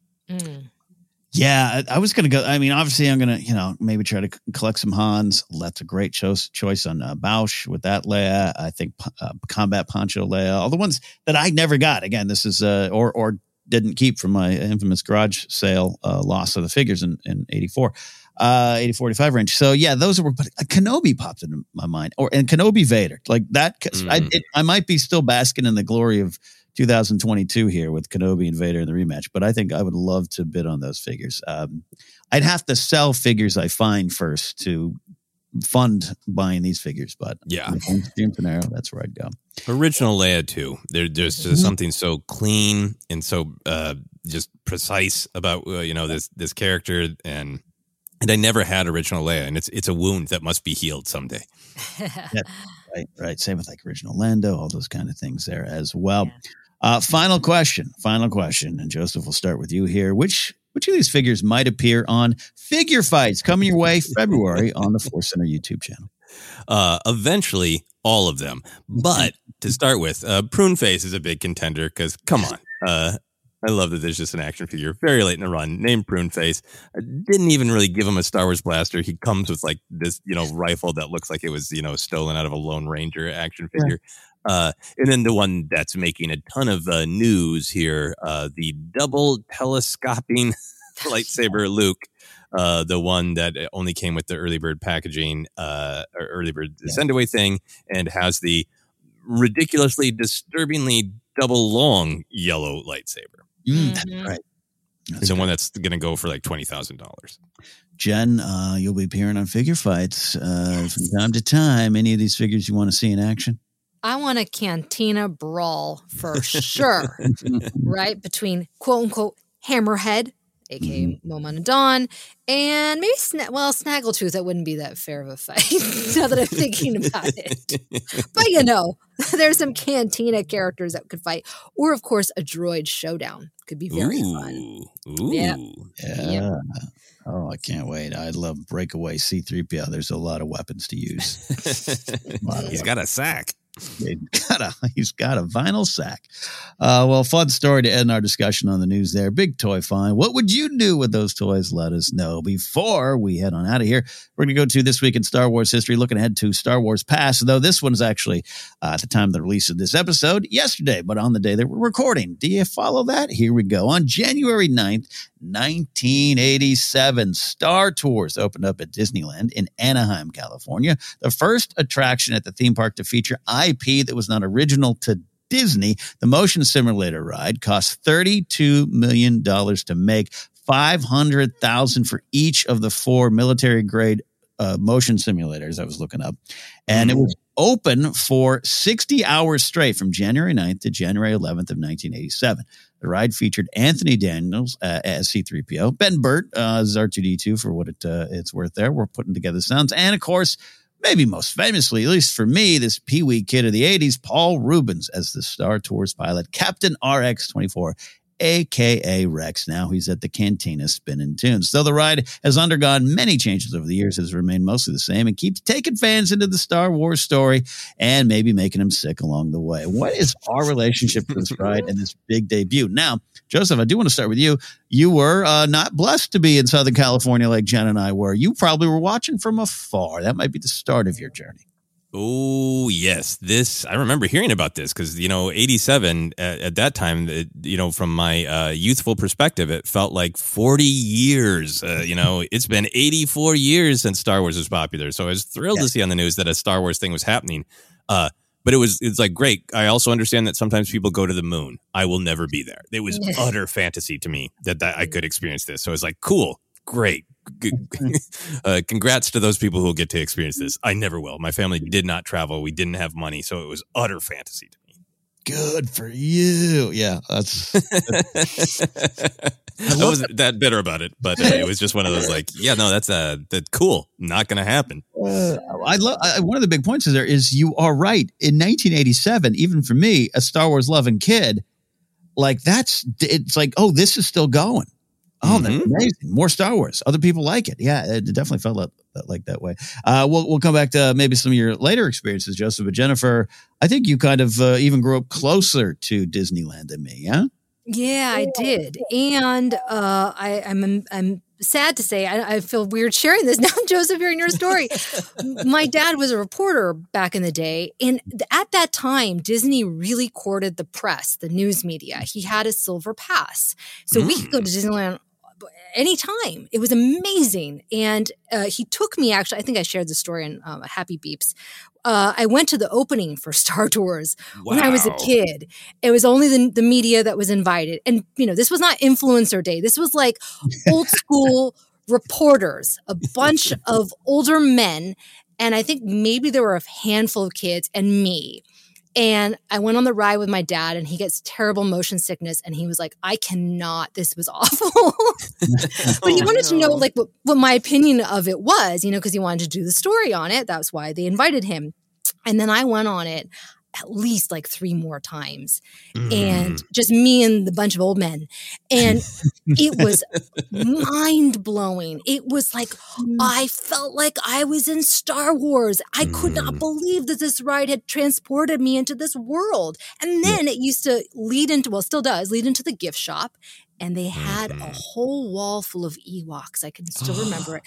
Yeah, I, I was gonna go. I mean, obviously, I'm gonna you know maybe try to c- collect some Hans. That's a great choice choice on uh, Boushh with that Leia. I think uh, Combat Poncho Leia. All the ones that I never got. Again, this is uh or or didn't keep from my infamous garage sale uh, loss of the figures in in '84. Uh, 80 45 range. So yeah, those were, but Kenobi popped into my mind or, and Kenobi Vader like that. I, it, I might be still basking in the glory of 2022 here with Kenobi and Vader in the rematch, but I think I would love to bid on those figures. Um, I'd have to sell figures I find first to fund buying these figures, but Yeah. Jim Panero, that's where I'd go. Original Leia too. There, there's just Mhm. something so clean and so uh, just precise about uh, you know this this character, and and I never had original Leia, and it's it's a wound that must be healed someday. Yeah, right, right. Same with like original Lando, all those kind of things there as well. Uh, final question, final question, and Joseph, we'll start with you here. Which which of these figures might appear on Figure Fights coming your way February on the Force Center YouTube channel? Uh, eventually, all of them. But to start with, uh, Prune Face is a big contender because come on, uh, I love that there's just an action figure very late in the run named Prune Face. I didn't even really give him a Star Wars blaster. He comes with like this, you know, rifle that looks like it was, you know, stolen out of a Lone Ranger action figure. Uh, and then the one that's making a ton of uh, news here, uh, the double telescoping lightsaber Luke, uh, the one that only came with the early bird packaging, uh, or early bird send away thing, and has the ridiculously, disturbingly double long yellow lightsaber. Mm, That's right. It's the one that's going to go for like twenty thousand dollars. Jen, uh, you'll be appearing on Figure Fights uh, from time to time. Any of these figures you want to see in action? I want a cantina brawl for sure, right? Between quote unquote Hammerhead, aka mm-hmm. Momaw Nadon, and maybe Sna- well Snaggletooth. That wouldn't be that fair of a fight. now that I'm thinking about it, but you know, there's some cantina characters that could fight, or of course a droid showdown could be very fun. Ooh. Yeah. Yeah. Oh, I can't wait. I love Breakaway C3PO. There's a lot of weapons to use. He's got a sack. He's got a, he's got a vinyl sack. Uh, well, fun story to end our discussion on the news there. Big toy find. What would you do with those toys? Let us know. Before we head on out of here, we're going to go to This Week in Star Wars History, looking ahead to Star Wars Past, though this one's actually uh, at the time of the release of this episode yesterday, but on the day that we're recording. Do you follow that? Here we go. On January 9th, 1987, Star Tours opened up at Disneyland in Anaheim, California. The first attraction at the theme park to feature IP that was not original to Disney. The motion simulator ride cost $32 million to make, 500,000 for each of the four military grade uh, motion simulators I was looking up. And it was open for 60 hours straight from January 9th to January 11th of 1987. The ride featured Anthony Daniels uh, as C3PO, Ben Burtt uh, as R2D2 for what it uh, it's worth there. We're putting together sounds. And of course, maybe most famously, at least for me, this Pee Wee kid of the 80s, Paul Reubens as the Star Tours pilot, Captain RX 24 aka Rex. Now he's at the Cantina spinning tunes. Though the ride has undergone many changes over the years, it has remained mostly the same and keeps taking fans into the Star Wars story and maybe making them sick along the way. What is our relationship to this ride and this big debut? Now, Joseph, I do want to start with you. You were uh, not blessed to be in Southern California like Jen and I were. You probably were watching from afar. That might be the start of your journey. Oh yes, this I remember hearing about this because you know '87 at, at, that time, it, you know, from my uh, youthful perspective, it felt like 40 years. Uh, you know, it's been 84 years since Star Wars was popular, so I was thrilled yeah. to see on the news that a Star Wars thing was happening. Uh, but it was it's like great. I also understand that sometimes people go to the moon. I will never be there. It was utter fantasy to me that, that I could experience this. So it's like cool, great, uh, congrats to those people who will get to experience this. I never will. My family did not travel. We didn't have money, so it was utter fantasy to me. Good for you. Yeah, that's. I wasn't that bitter about it, but uh, it was just one of those like, yeah, no, that's uh, that cool. Not going to happen. Uh, I love one of the big points is there is you are right. In 1987, even for me, a Star Wars loving kid, like that's it's like, oh, this is still going. Oh, that's mm-hmm. amazing! More Star Wars. Other people like it. Yeah, it definitely felt like, like that way. Uh, we'll we'll come back to maybe some of your later experiences, Joseph. But Jennifer, I think you kind of uh, even grew up closer to Disneyland than me. Yeah. Yeah, I did, and uh, I, I'm I'm sad to say I, I, feel weird sharing this now, Joseph, hearing your story. My dad was a reporter back in the day, and at that time, Disney really courted the press, the news media. He had a silver pass, so mm. we could go to mm. Disneyland anytime. It was amazing. And uh, he took me, actually, I think I shared the story in um, Happy Beeps. Uh, I went to the opening for Star Tours wow. when I was a kid. It was only the, the media that was invited. And, you know, this was not influencer day. This was like old school reporters, a bunch of older men. And I think maybe there were a handful of kids and me. And I went on the ride with my dad, and he gets terrible motion sickness. And he was like, I cannot, this was awful. but he oh, wanted oh, no. to know, like, what, what my opinion of it was, you know, because he wanted to do the story on it. That's why they invited him. And then I went on it at least like three more times mm. and just me and the bunch of old men and it was mind blowing it was like mm. i felt like i was in star wars i mm. could not mm. believe that this ride had transported me into this world and then it used to lead into well still does lead into the gift shop and they had mm-hmm. a whole wall full of Ewoks. I can still remember it.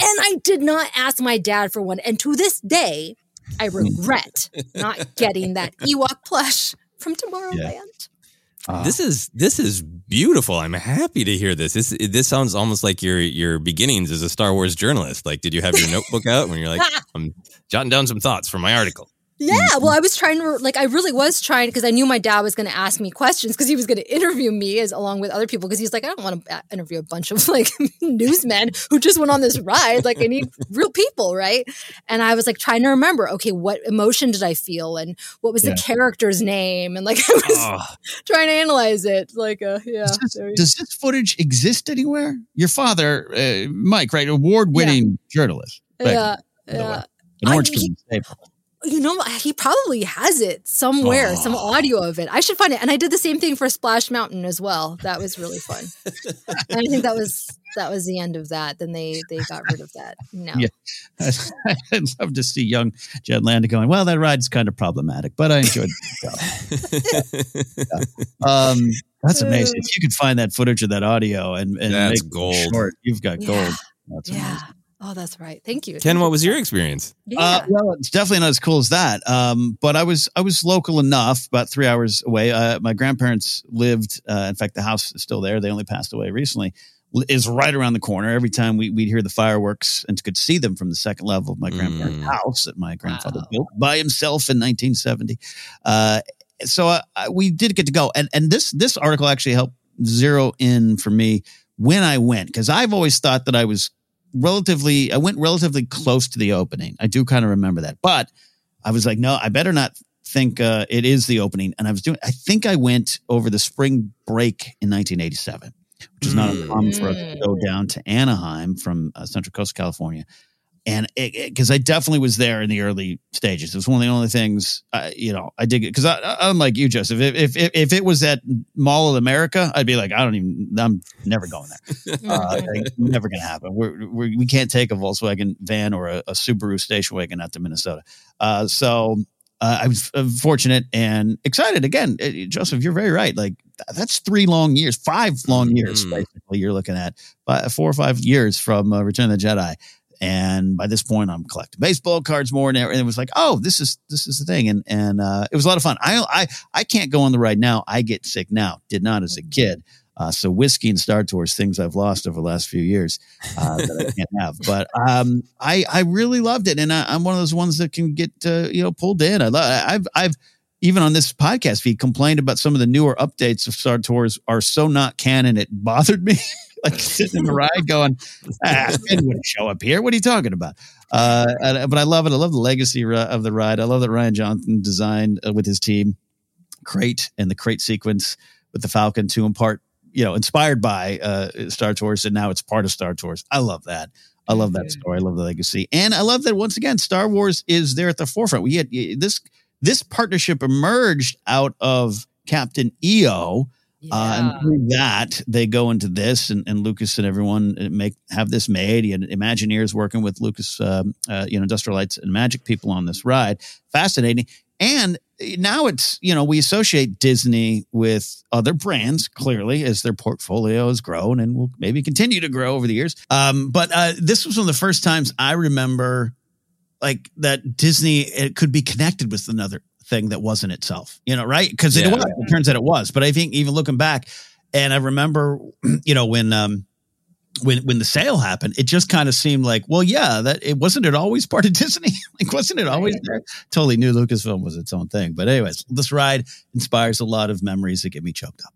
And I did not ask my dad for one. And to this day, I regret not getting that Ewok plush from Tomorrowland. Yeah. Uh, this is this is beautiful. I'm happy to hear this. This this sounds almost like your your beginnings as a Star Wars journalist. Like, did you have your notebook out when you're like, I'm jotting down some thoughts for my article? Yeah, well, I was trying to like I really was trying because I knew my dad was going to ask me questions because he was going to interview me as along with other people because he's like I don't want to interview a bunch of like newsmen who just went on this ride like I need real people, right? And I was like trying to remember, okay, what emotion did I feel and what was yeah. the character's name and like I was oh. trying to analyze it. Like, uh, yeah. Does this, does this, footage exist anywhere? Your father, uh, Mike, right, award-winning yeah. journalist. Yeah, yeah. An orange I, you know, he probably has it somewhere, oh. some audio of it. I should find it. And I did the same thing for Splash Mountain as well. That was really fun. and I think that was that was the end of that. Then they they got rid of that. No. Yeah. I'd love to see young Jen Landa going, well, that ride's kind of problematic, but I enjoyed it. yeah. um, that's amazing. If you could find that footage of that audio and, and that's gold. Short, you've got yeah. gold. That's yeah. amazing. Oh, that's right. Thank you. Ken, what was your experience? Yeah. Uh, well, it's definitely not as cool as that. Um, but I was I was local enough, about three hours away. Uh, my grandparents lived. Uh, in fact, the house is still there. They only passed away recently. Is right around the corner. Every time we, would hear the fireworks and could see them from the second level of my grandparents' mm. house that my grandfather wow. built by himself in 1970. Uh, so uh, we did get to go, and and this this article actually helped zero in for me when I went because I've always thought that I was relatively, I went relatively close to the opening. I do kind of remember that, but I was like, no, I better not think uh, it is the opening. And I was doing, I think I went over the spring break in 1987, which is not mm. uncommon for us to go down to Anaheim from uh, Central Coast, California. And because I definitely was there in the early stages. It was one of the only things, uh, you know, I did because I'm like you, Joseph. If, if if it was at Mall of America, I'd be like, I don't even. I'm never going there. Uh, like, never gonna happen. We're, we're, we can't take a Volkswagen van or a, a Subaru station wagon out to Minnesota. Uh, so uh, I was fortunate and excited again. Uh, Joseph, you're very right. Like that's three long years, five long years, mm-hmm. basically. You're looking at four or five years from uh, Return of the Jedi. And by this point, I'm collecting baseball cards more, and it was like, oh, this is this is the thing, and and uh, it was a lot of fun. I I I can't go on the ride now. I get sick now. Did not as a kid. Uh, so whiskey and Star Tours, things I've lost over the last few years uh, that I can't have. But um, I I really loved it, and I, am one of those ones that can get uh, you know pulled in. I love. I've I've even on this podcast feed complained about some of the newer updates of Star Tours are so not canon it bothered me. like sitting in the ride going, ah, Finn wouldn't show up here. What are you talking about? Uh, but I love it. I love the legacy of the ride. I love that Rian Johnson designed uh, with his team crate and the crate sequence with the Falcon to impart, you know, inspired by uh, Star Tours, and now it's part of Star Tours. I love that. I love that story. I love the legacy, and I love that once again, Star Wars is there at the forefront. We had this this partnership emerged out of Captain EO yeah. Uh, and through that, they go into this, and, and, Lucas and everyone uh, make have this made. And Imagineers working with Lucas, uh, uh, you know, Industrial Lights and Magic people on this ride. Fascinating. And now it's you know we associate Disney with other brands clearly as their portfolio has grown and will maybe continue to grow over the years. Um, but uh, this was one of the first times I remember like that Disney it could be connected with another thing that wasn't itself, you know, right? Because yeah. it was, it turns out it was. But I think even looking back, and I remember, you know, when um when when the sale happened, it just kind of seemed like, well, yeah, that it wasn't it always part of Disney? like, wasn't it always there? Totally knew Lucasfilm was its own thing. But anyways, this ride inspires a lot of memories that get me choked up.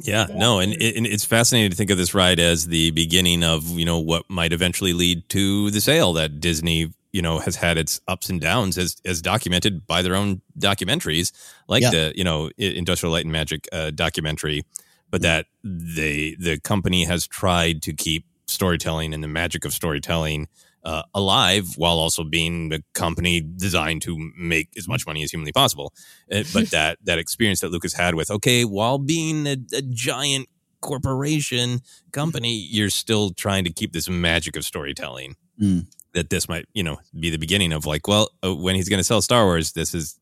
Yeah, no, and, it, and, it's fascinating to think of this ride as the beginning of you know what might eventually lead to the sale that Disney you know has had its ups and downs as as documented by their own documentaries like yeah. the you know industrial light and magic uh, documentary but that they the company has tried to keep storytelling and the magic of storytelling uh, alive while also being a company designed to make as much money as humanly possible. Uh, but that that experience that lucas had with okay while being a, a giant corporation company you're still trying to keep this magic of storytelling. Mm that this might you know be the beginning of like well uh, when he's going to sell star wars this is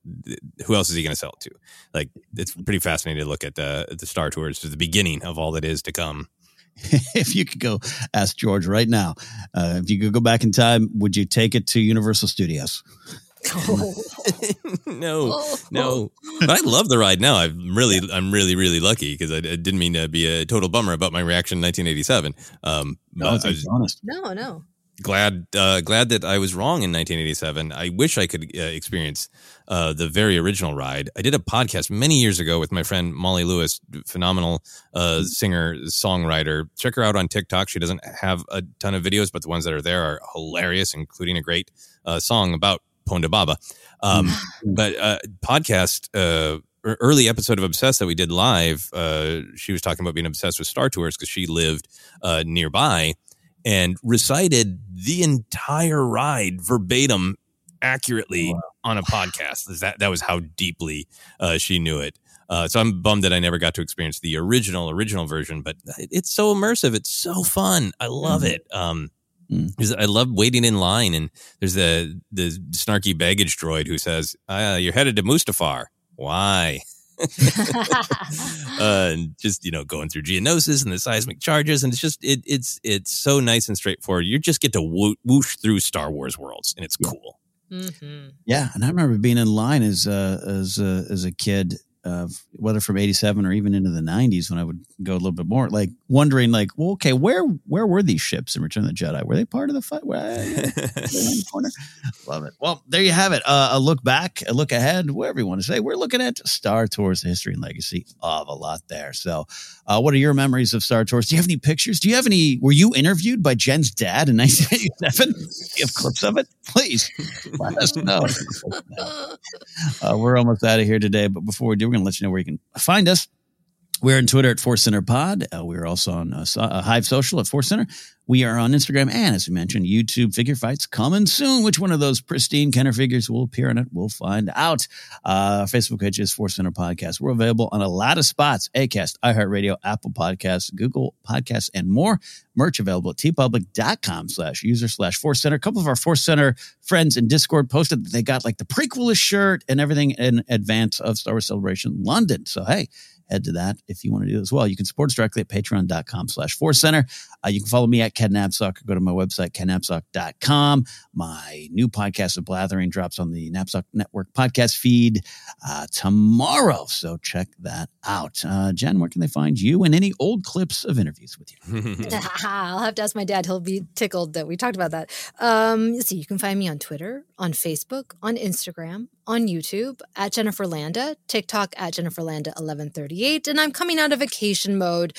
who else is he going to sell it to like it's pretty fascinating to look at the the star tours to the beginning of all that is to come if you could go ask george right now uh, if you could go back in time would you take it to universal studios oh. no, no. But I love the ride now. I'm really, I'm really, really lucky because I, I, didn't mean to be a total bummer about my reaction in 1987. Um, no, I was honest. No, no glad uh, glad that I was wrong in 1987. I wish I could uh, experience uh, the very original ride. I did a podcast many years ago with my friend Molly Lewis, phenomenal uh, singer songwriter. Check her out on TikTok. She doesn't have a ton of videos, but the ones that are there are hilarious, including a great uh, song about Ponda Baba. Um, but uh, podcast early episode of Obsessed that we did live, uh, she was talking about being obsessed with Star Tours because she lived uh, nearby and recited the entire ride verbatim accurately wow. on a podcast. That that was how deeply uh, she knew it. Uh, so I'm bummed that I never got to experience the original original version, but it's so immersive. It's so fun. I love mm-hmm. it. Um, mm. I love waiting in line, and there's the the snarky baggage droid who says, uh, "You're headed to Mustafar." Why? uh, and just you know going through geonosis and the seismic charges and it's just it, it's it's so nice and straightforward. You just get to wo- whoosh through star wars worlds and it's cool. Mm-hmm. yeah and i remember being in line as uh, as uh, as a kid uh, whether from 87 or even into the 90s when I would go a little bit more, like wondering, like, well, okay, where where were these ships in Return of the Jedi? Were they part of the fight? Love it. Well, there you have it. Uh, a look back, a look ahead, whatever you want to say. We're looking at Star Tours, the history and legacy of a lot there. So, uh, what are your memories of Star Tours? Do you have any pictures? Do you have any? Were you interviewed by Jen's dad in 1987? Do you have clips of it? Please let us know. Uh, we're almost out of here today, but before we do, we're to let you know where you can find us We're on Twitter at Force Center Pod. Uh, we're also on uh, so- uh, Hive Social at Force Center. We are on Instagram and, as we mentioned, YouTube figure fights coming soon. Which one of those pristine Kenner figures will appear on it? We'll find out. Uh, our Facebook page is Force Center Podcast. We're available on a lot of spots Acast, iHeartRadio, Apple Podcasts, Google Podcasts, and more. Merch available at teepublic.com slash user slash Force Center. A couple of our Force Center friends in Discord posted that they got like the prequelish shirt and everything in advance of Star Wars Celebration London. So, hey, head to that if you want to do it as well. You can support us directly at patreon.com slash force center. Uh, you can follow me at Ken Napzok or go to my website, kennapzok.com. My new podcast of Blathering drops on the Napzok Network podcast feed uh, tomorrow. So check that out. Uh, Jen, where can they find you and any old clips of interviews with you? I'll have to ask my dad. He'll be tickled that we talked about that. Um, let's see. You can find me on Twitter, on Facebook, on Instagram, on YouTube at Jennifer Landa, TikTok at Jennifer Landa 1138, and I'm coming out of vacation mode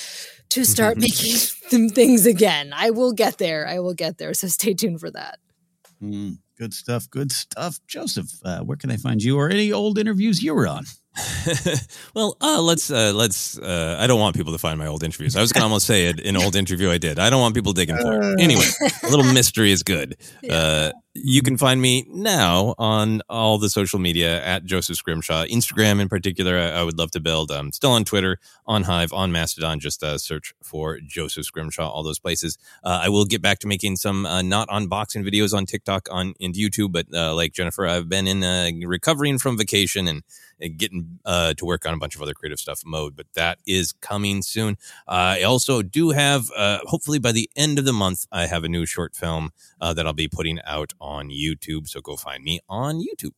to start making some things again. I will get there. I will get there. So stay tuned for that. Mm, good stuff. Good stuff. Joseph, uh, where can I find you or any old interviews you were on? well, uh, let's uh, let's. Uh, I don't want people to find my old interviews. I was going to almost say it, an old interview I did. I don't want people digging for it. Anyway, a little mystery is good. Uh, you can find me now on all the social media at Joseph Scrimshaw, Instagram in particular. I, would love to build. I'm still on Twitter, on Hive, on Mastodon. Just uh, search for Joseph Scrimshaw, all those places. Uh, I will get back to making some uh, not unboxing videos on TikTok on and YouTube, but uh, like Jennifer, I've been in uh, recovering from vacation and and getting uh, to work on a bunch of other creative stuff mode. But that is coming soon. Uh, I also do have, uh, hopefully by the end of the month, I have a new short film uh, that I'll be putting out on YouTube. So go find me on YouTube.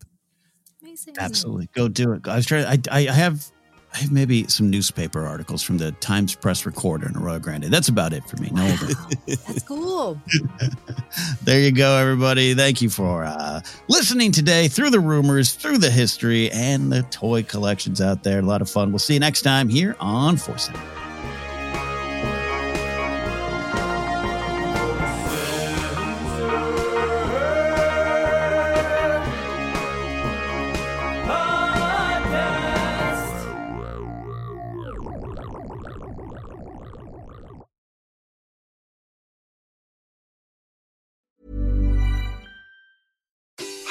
Amazing. Absolutely. Go do it. I was trying, I, I have. I have maybe some newspaper articles from the Times Press Recorder and Arroyo Grande. That's about it for me. No, other. That's cool. there you go, everybody. Thank you for uh, listening today through the rumors, through the history, and the toy collections out there. A lot of fun. We'll see you next time here on Force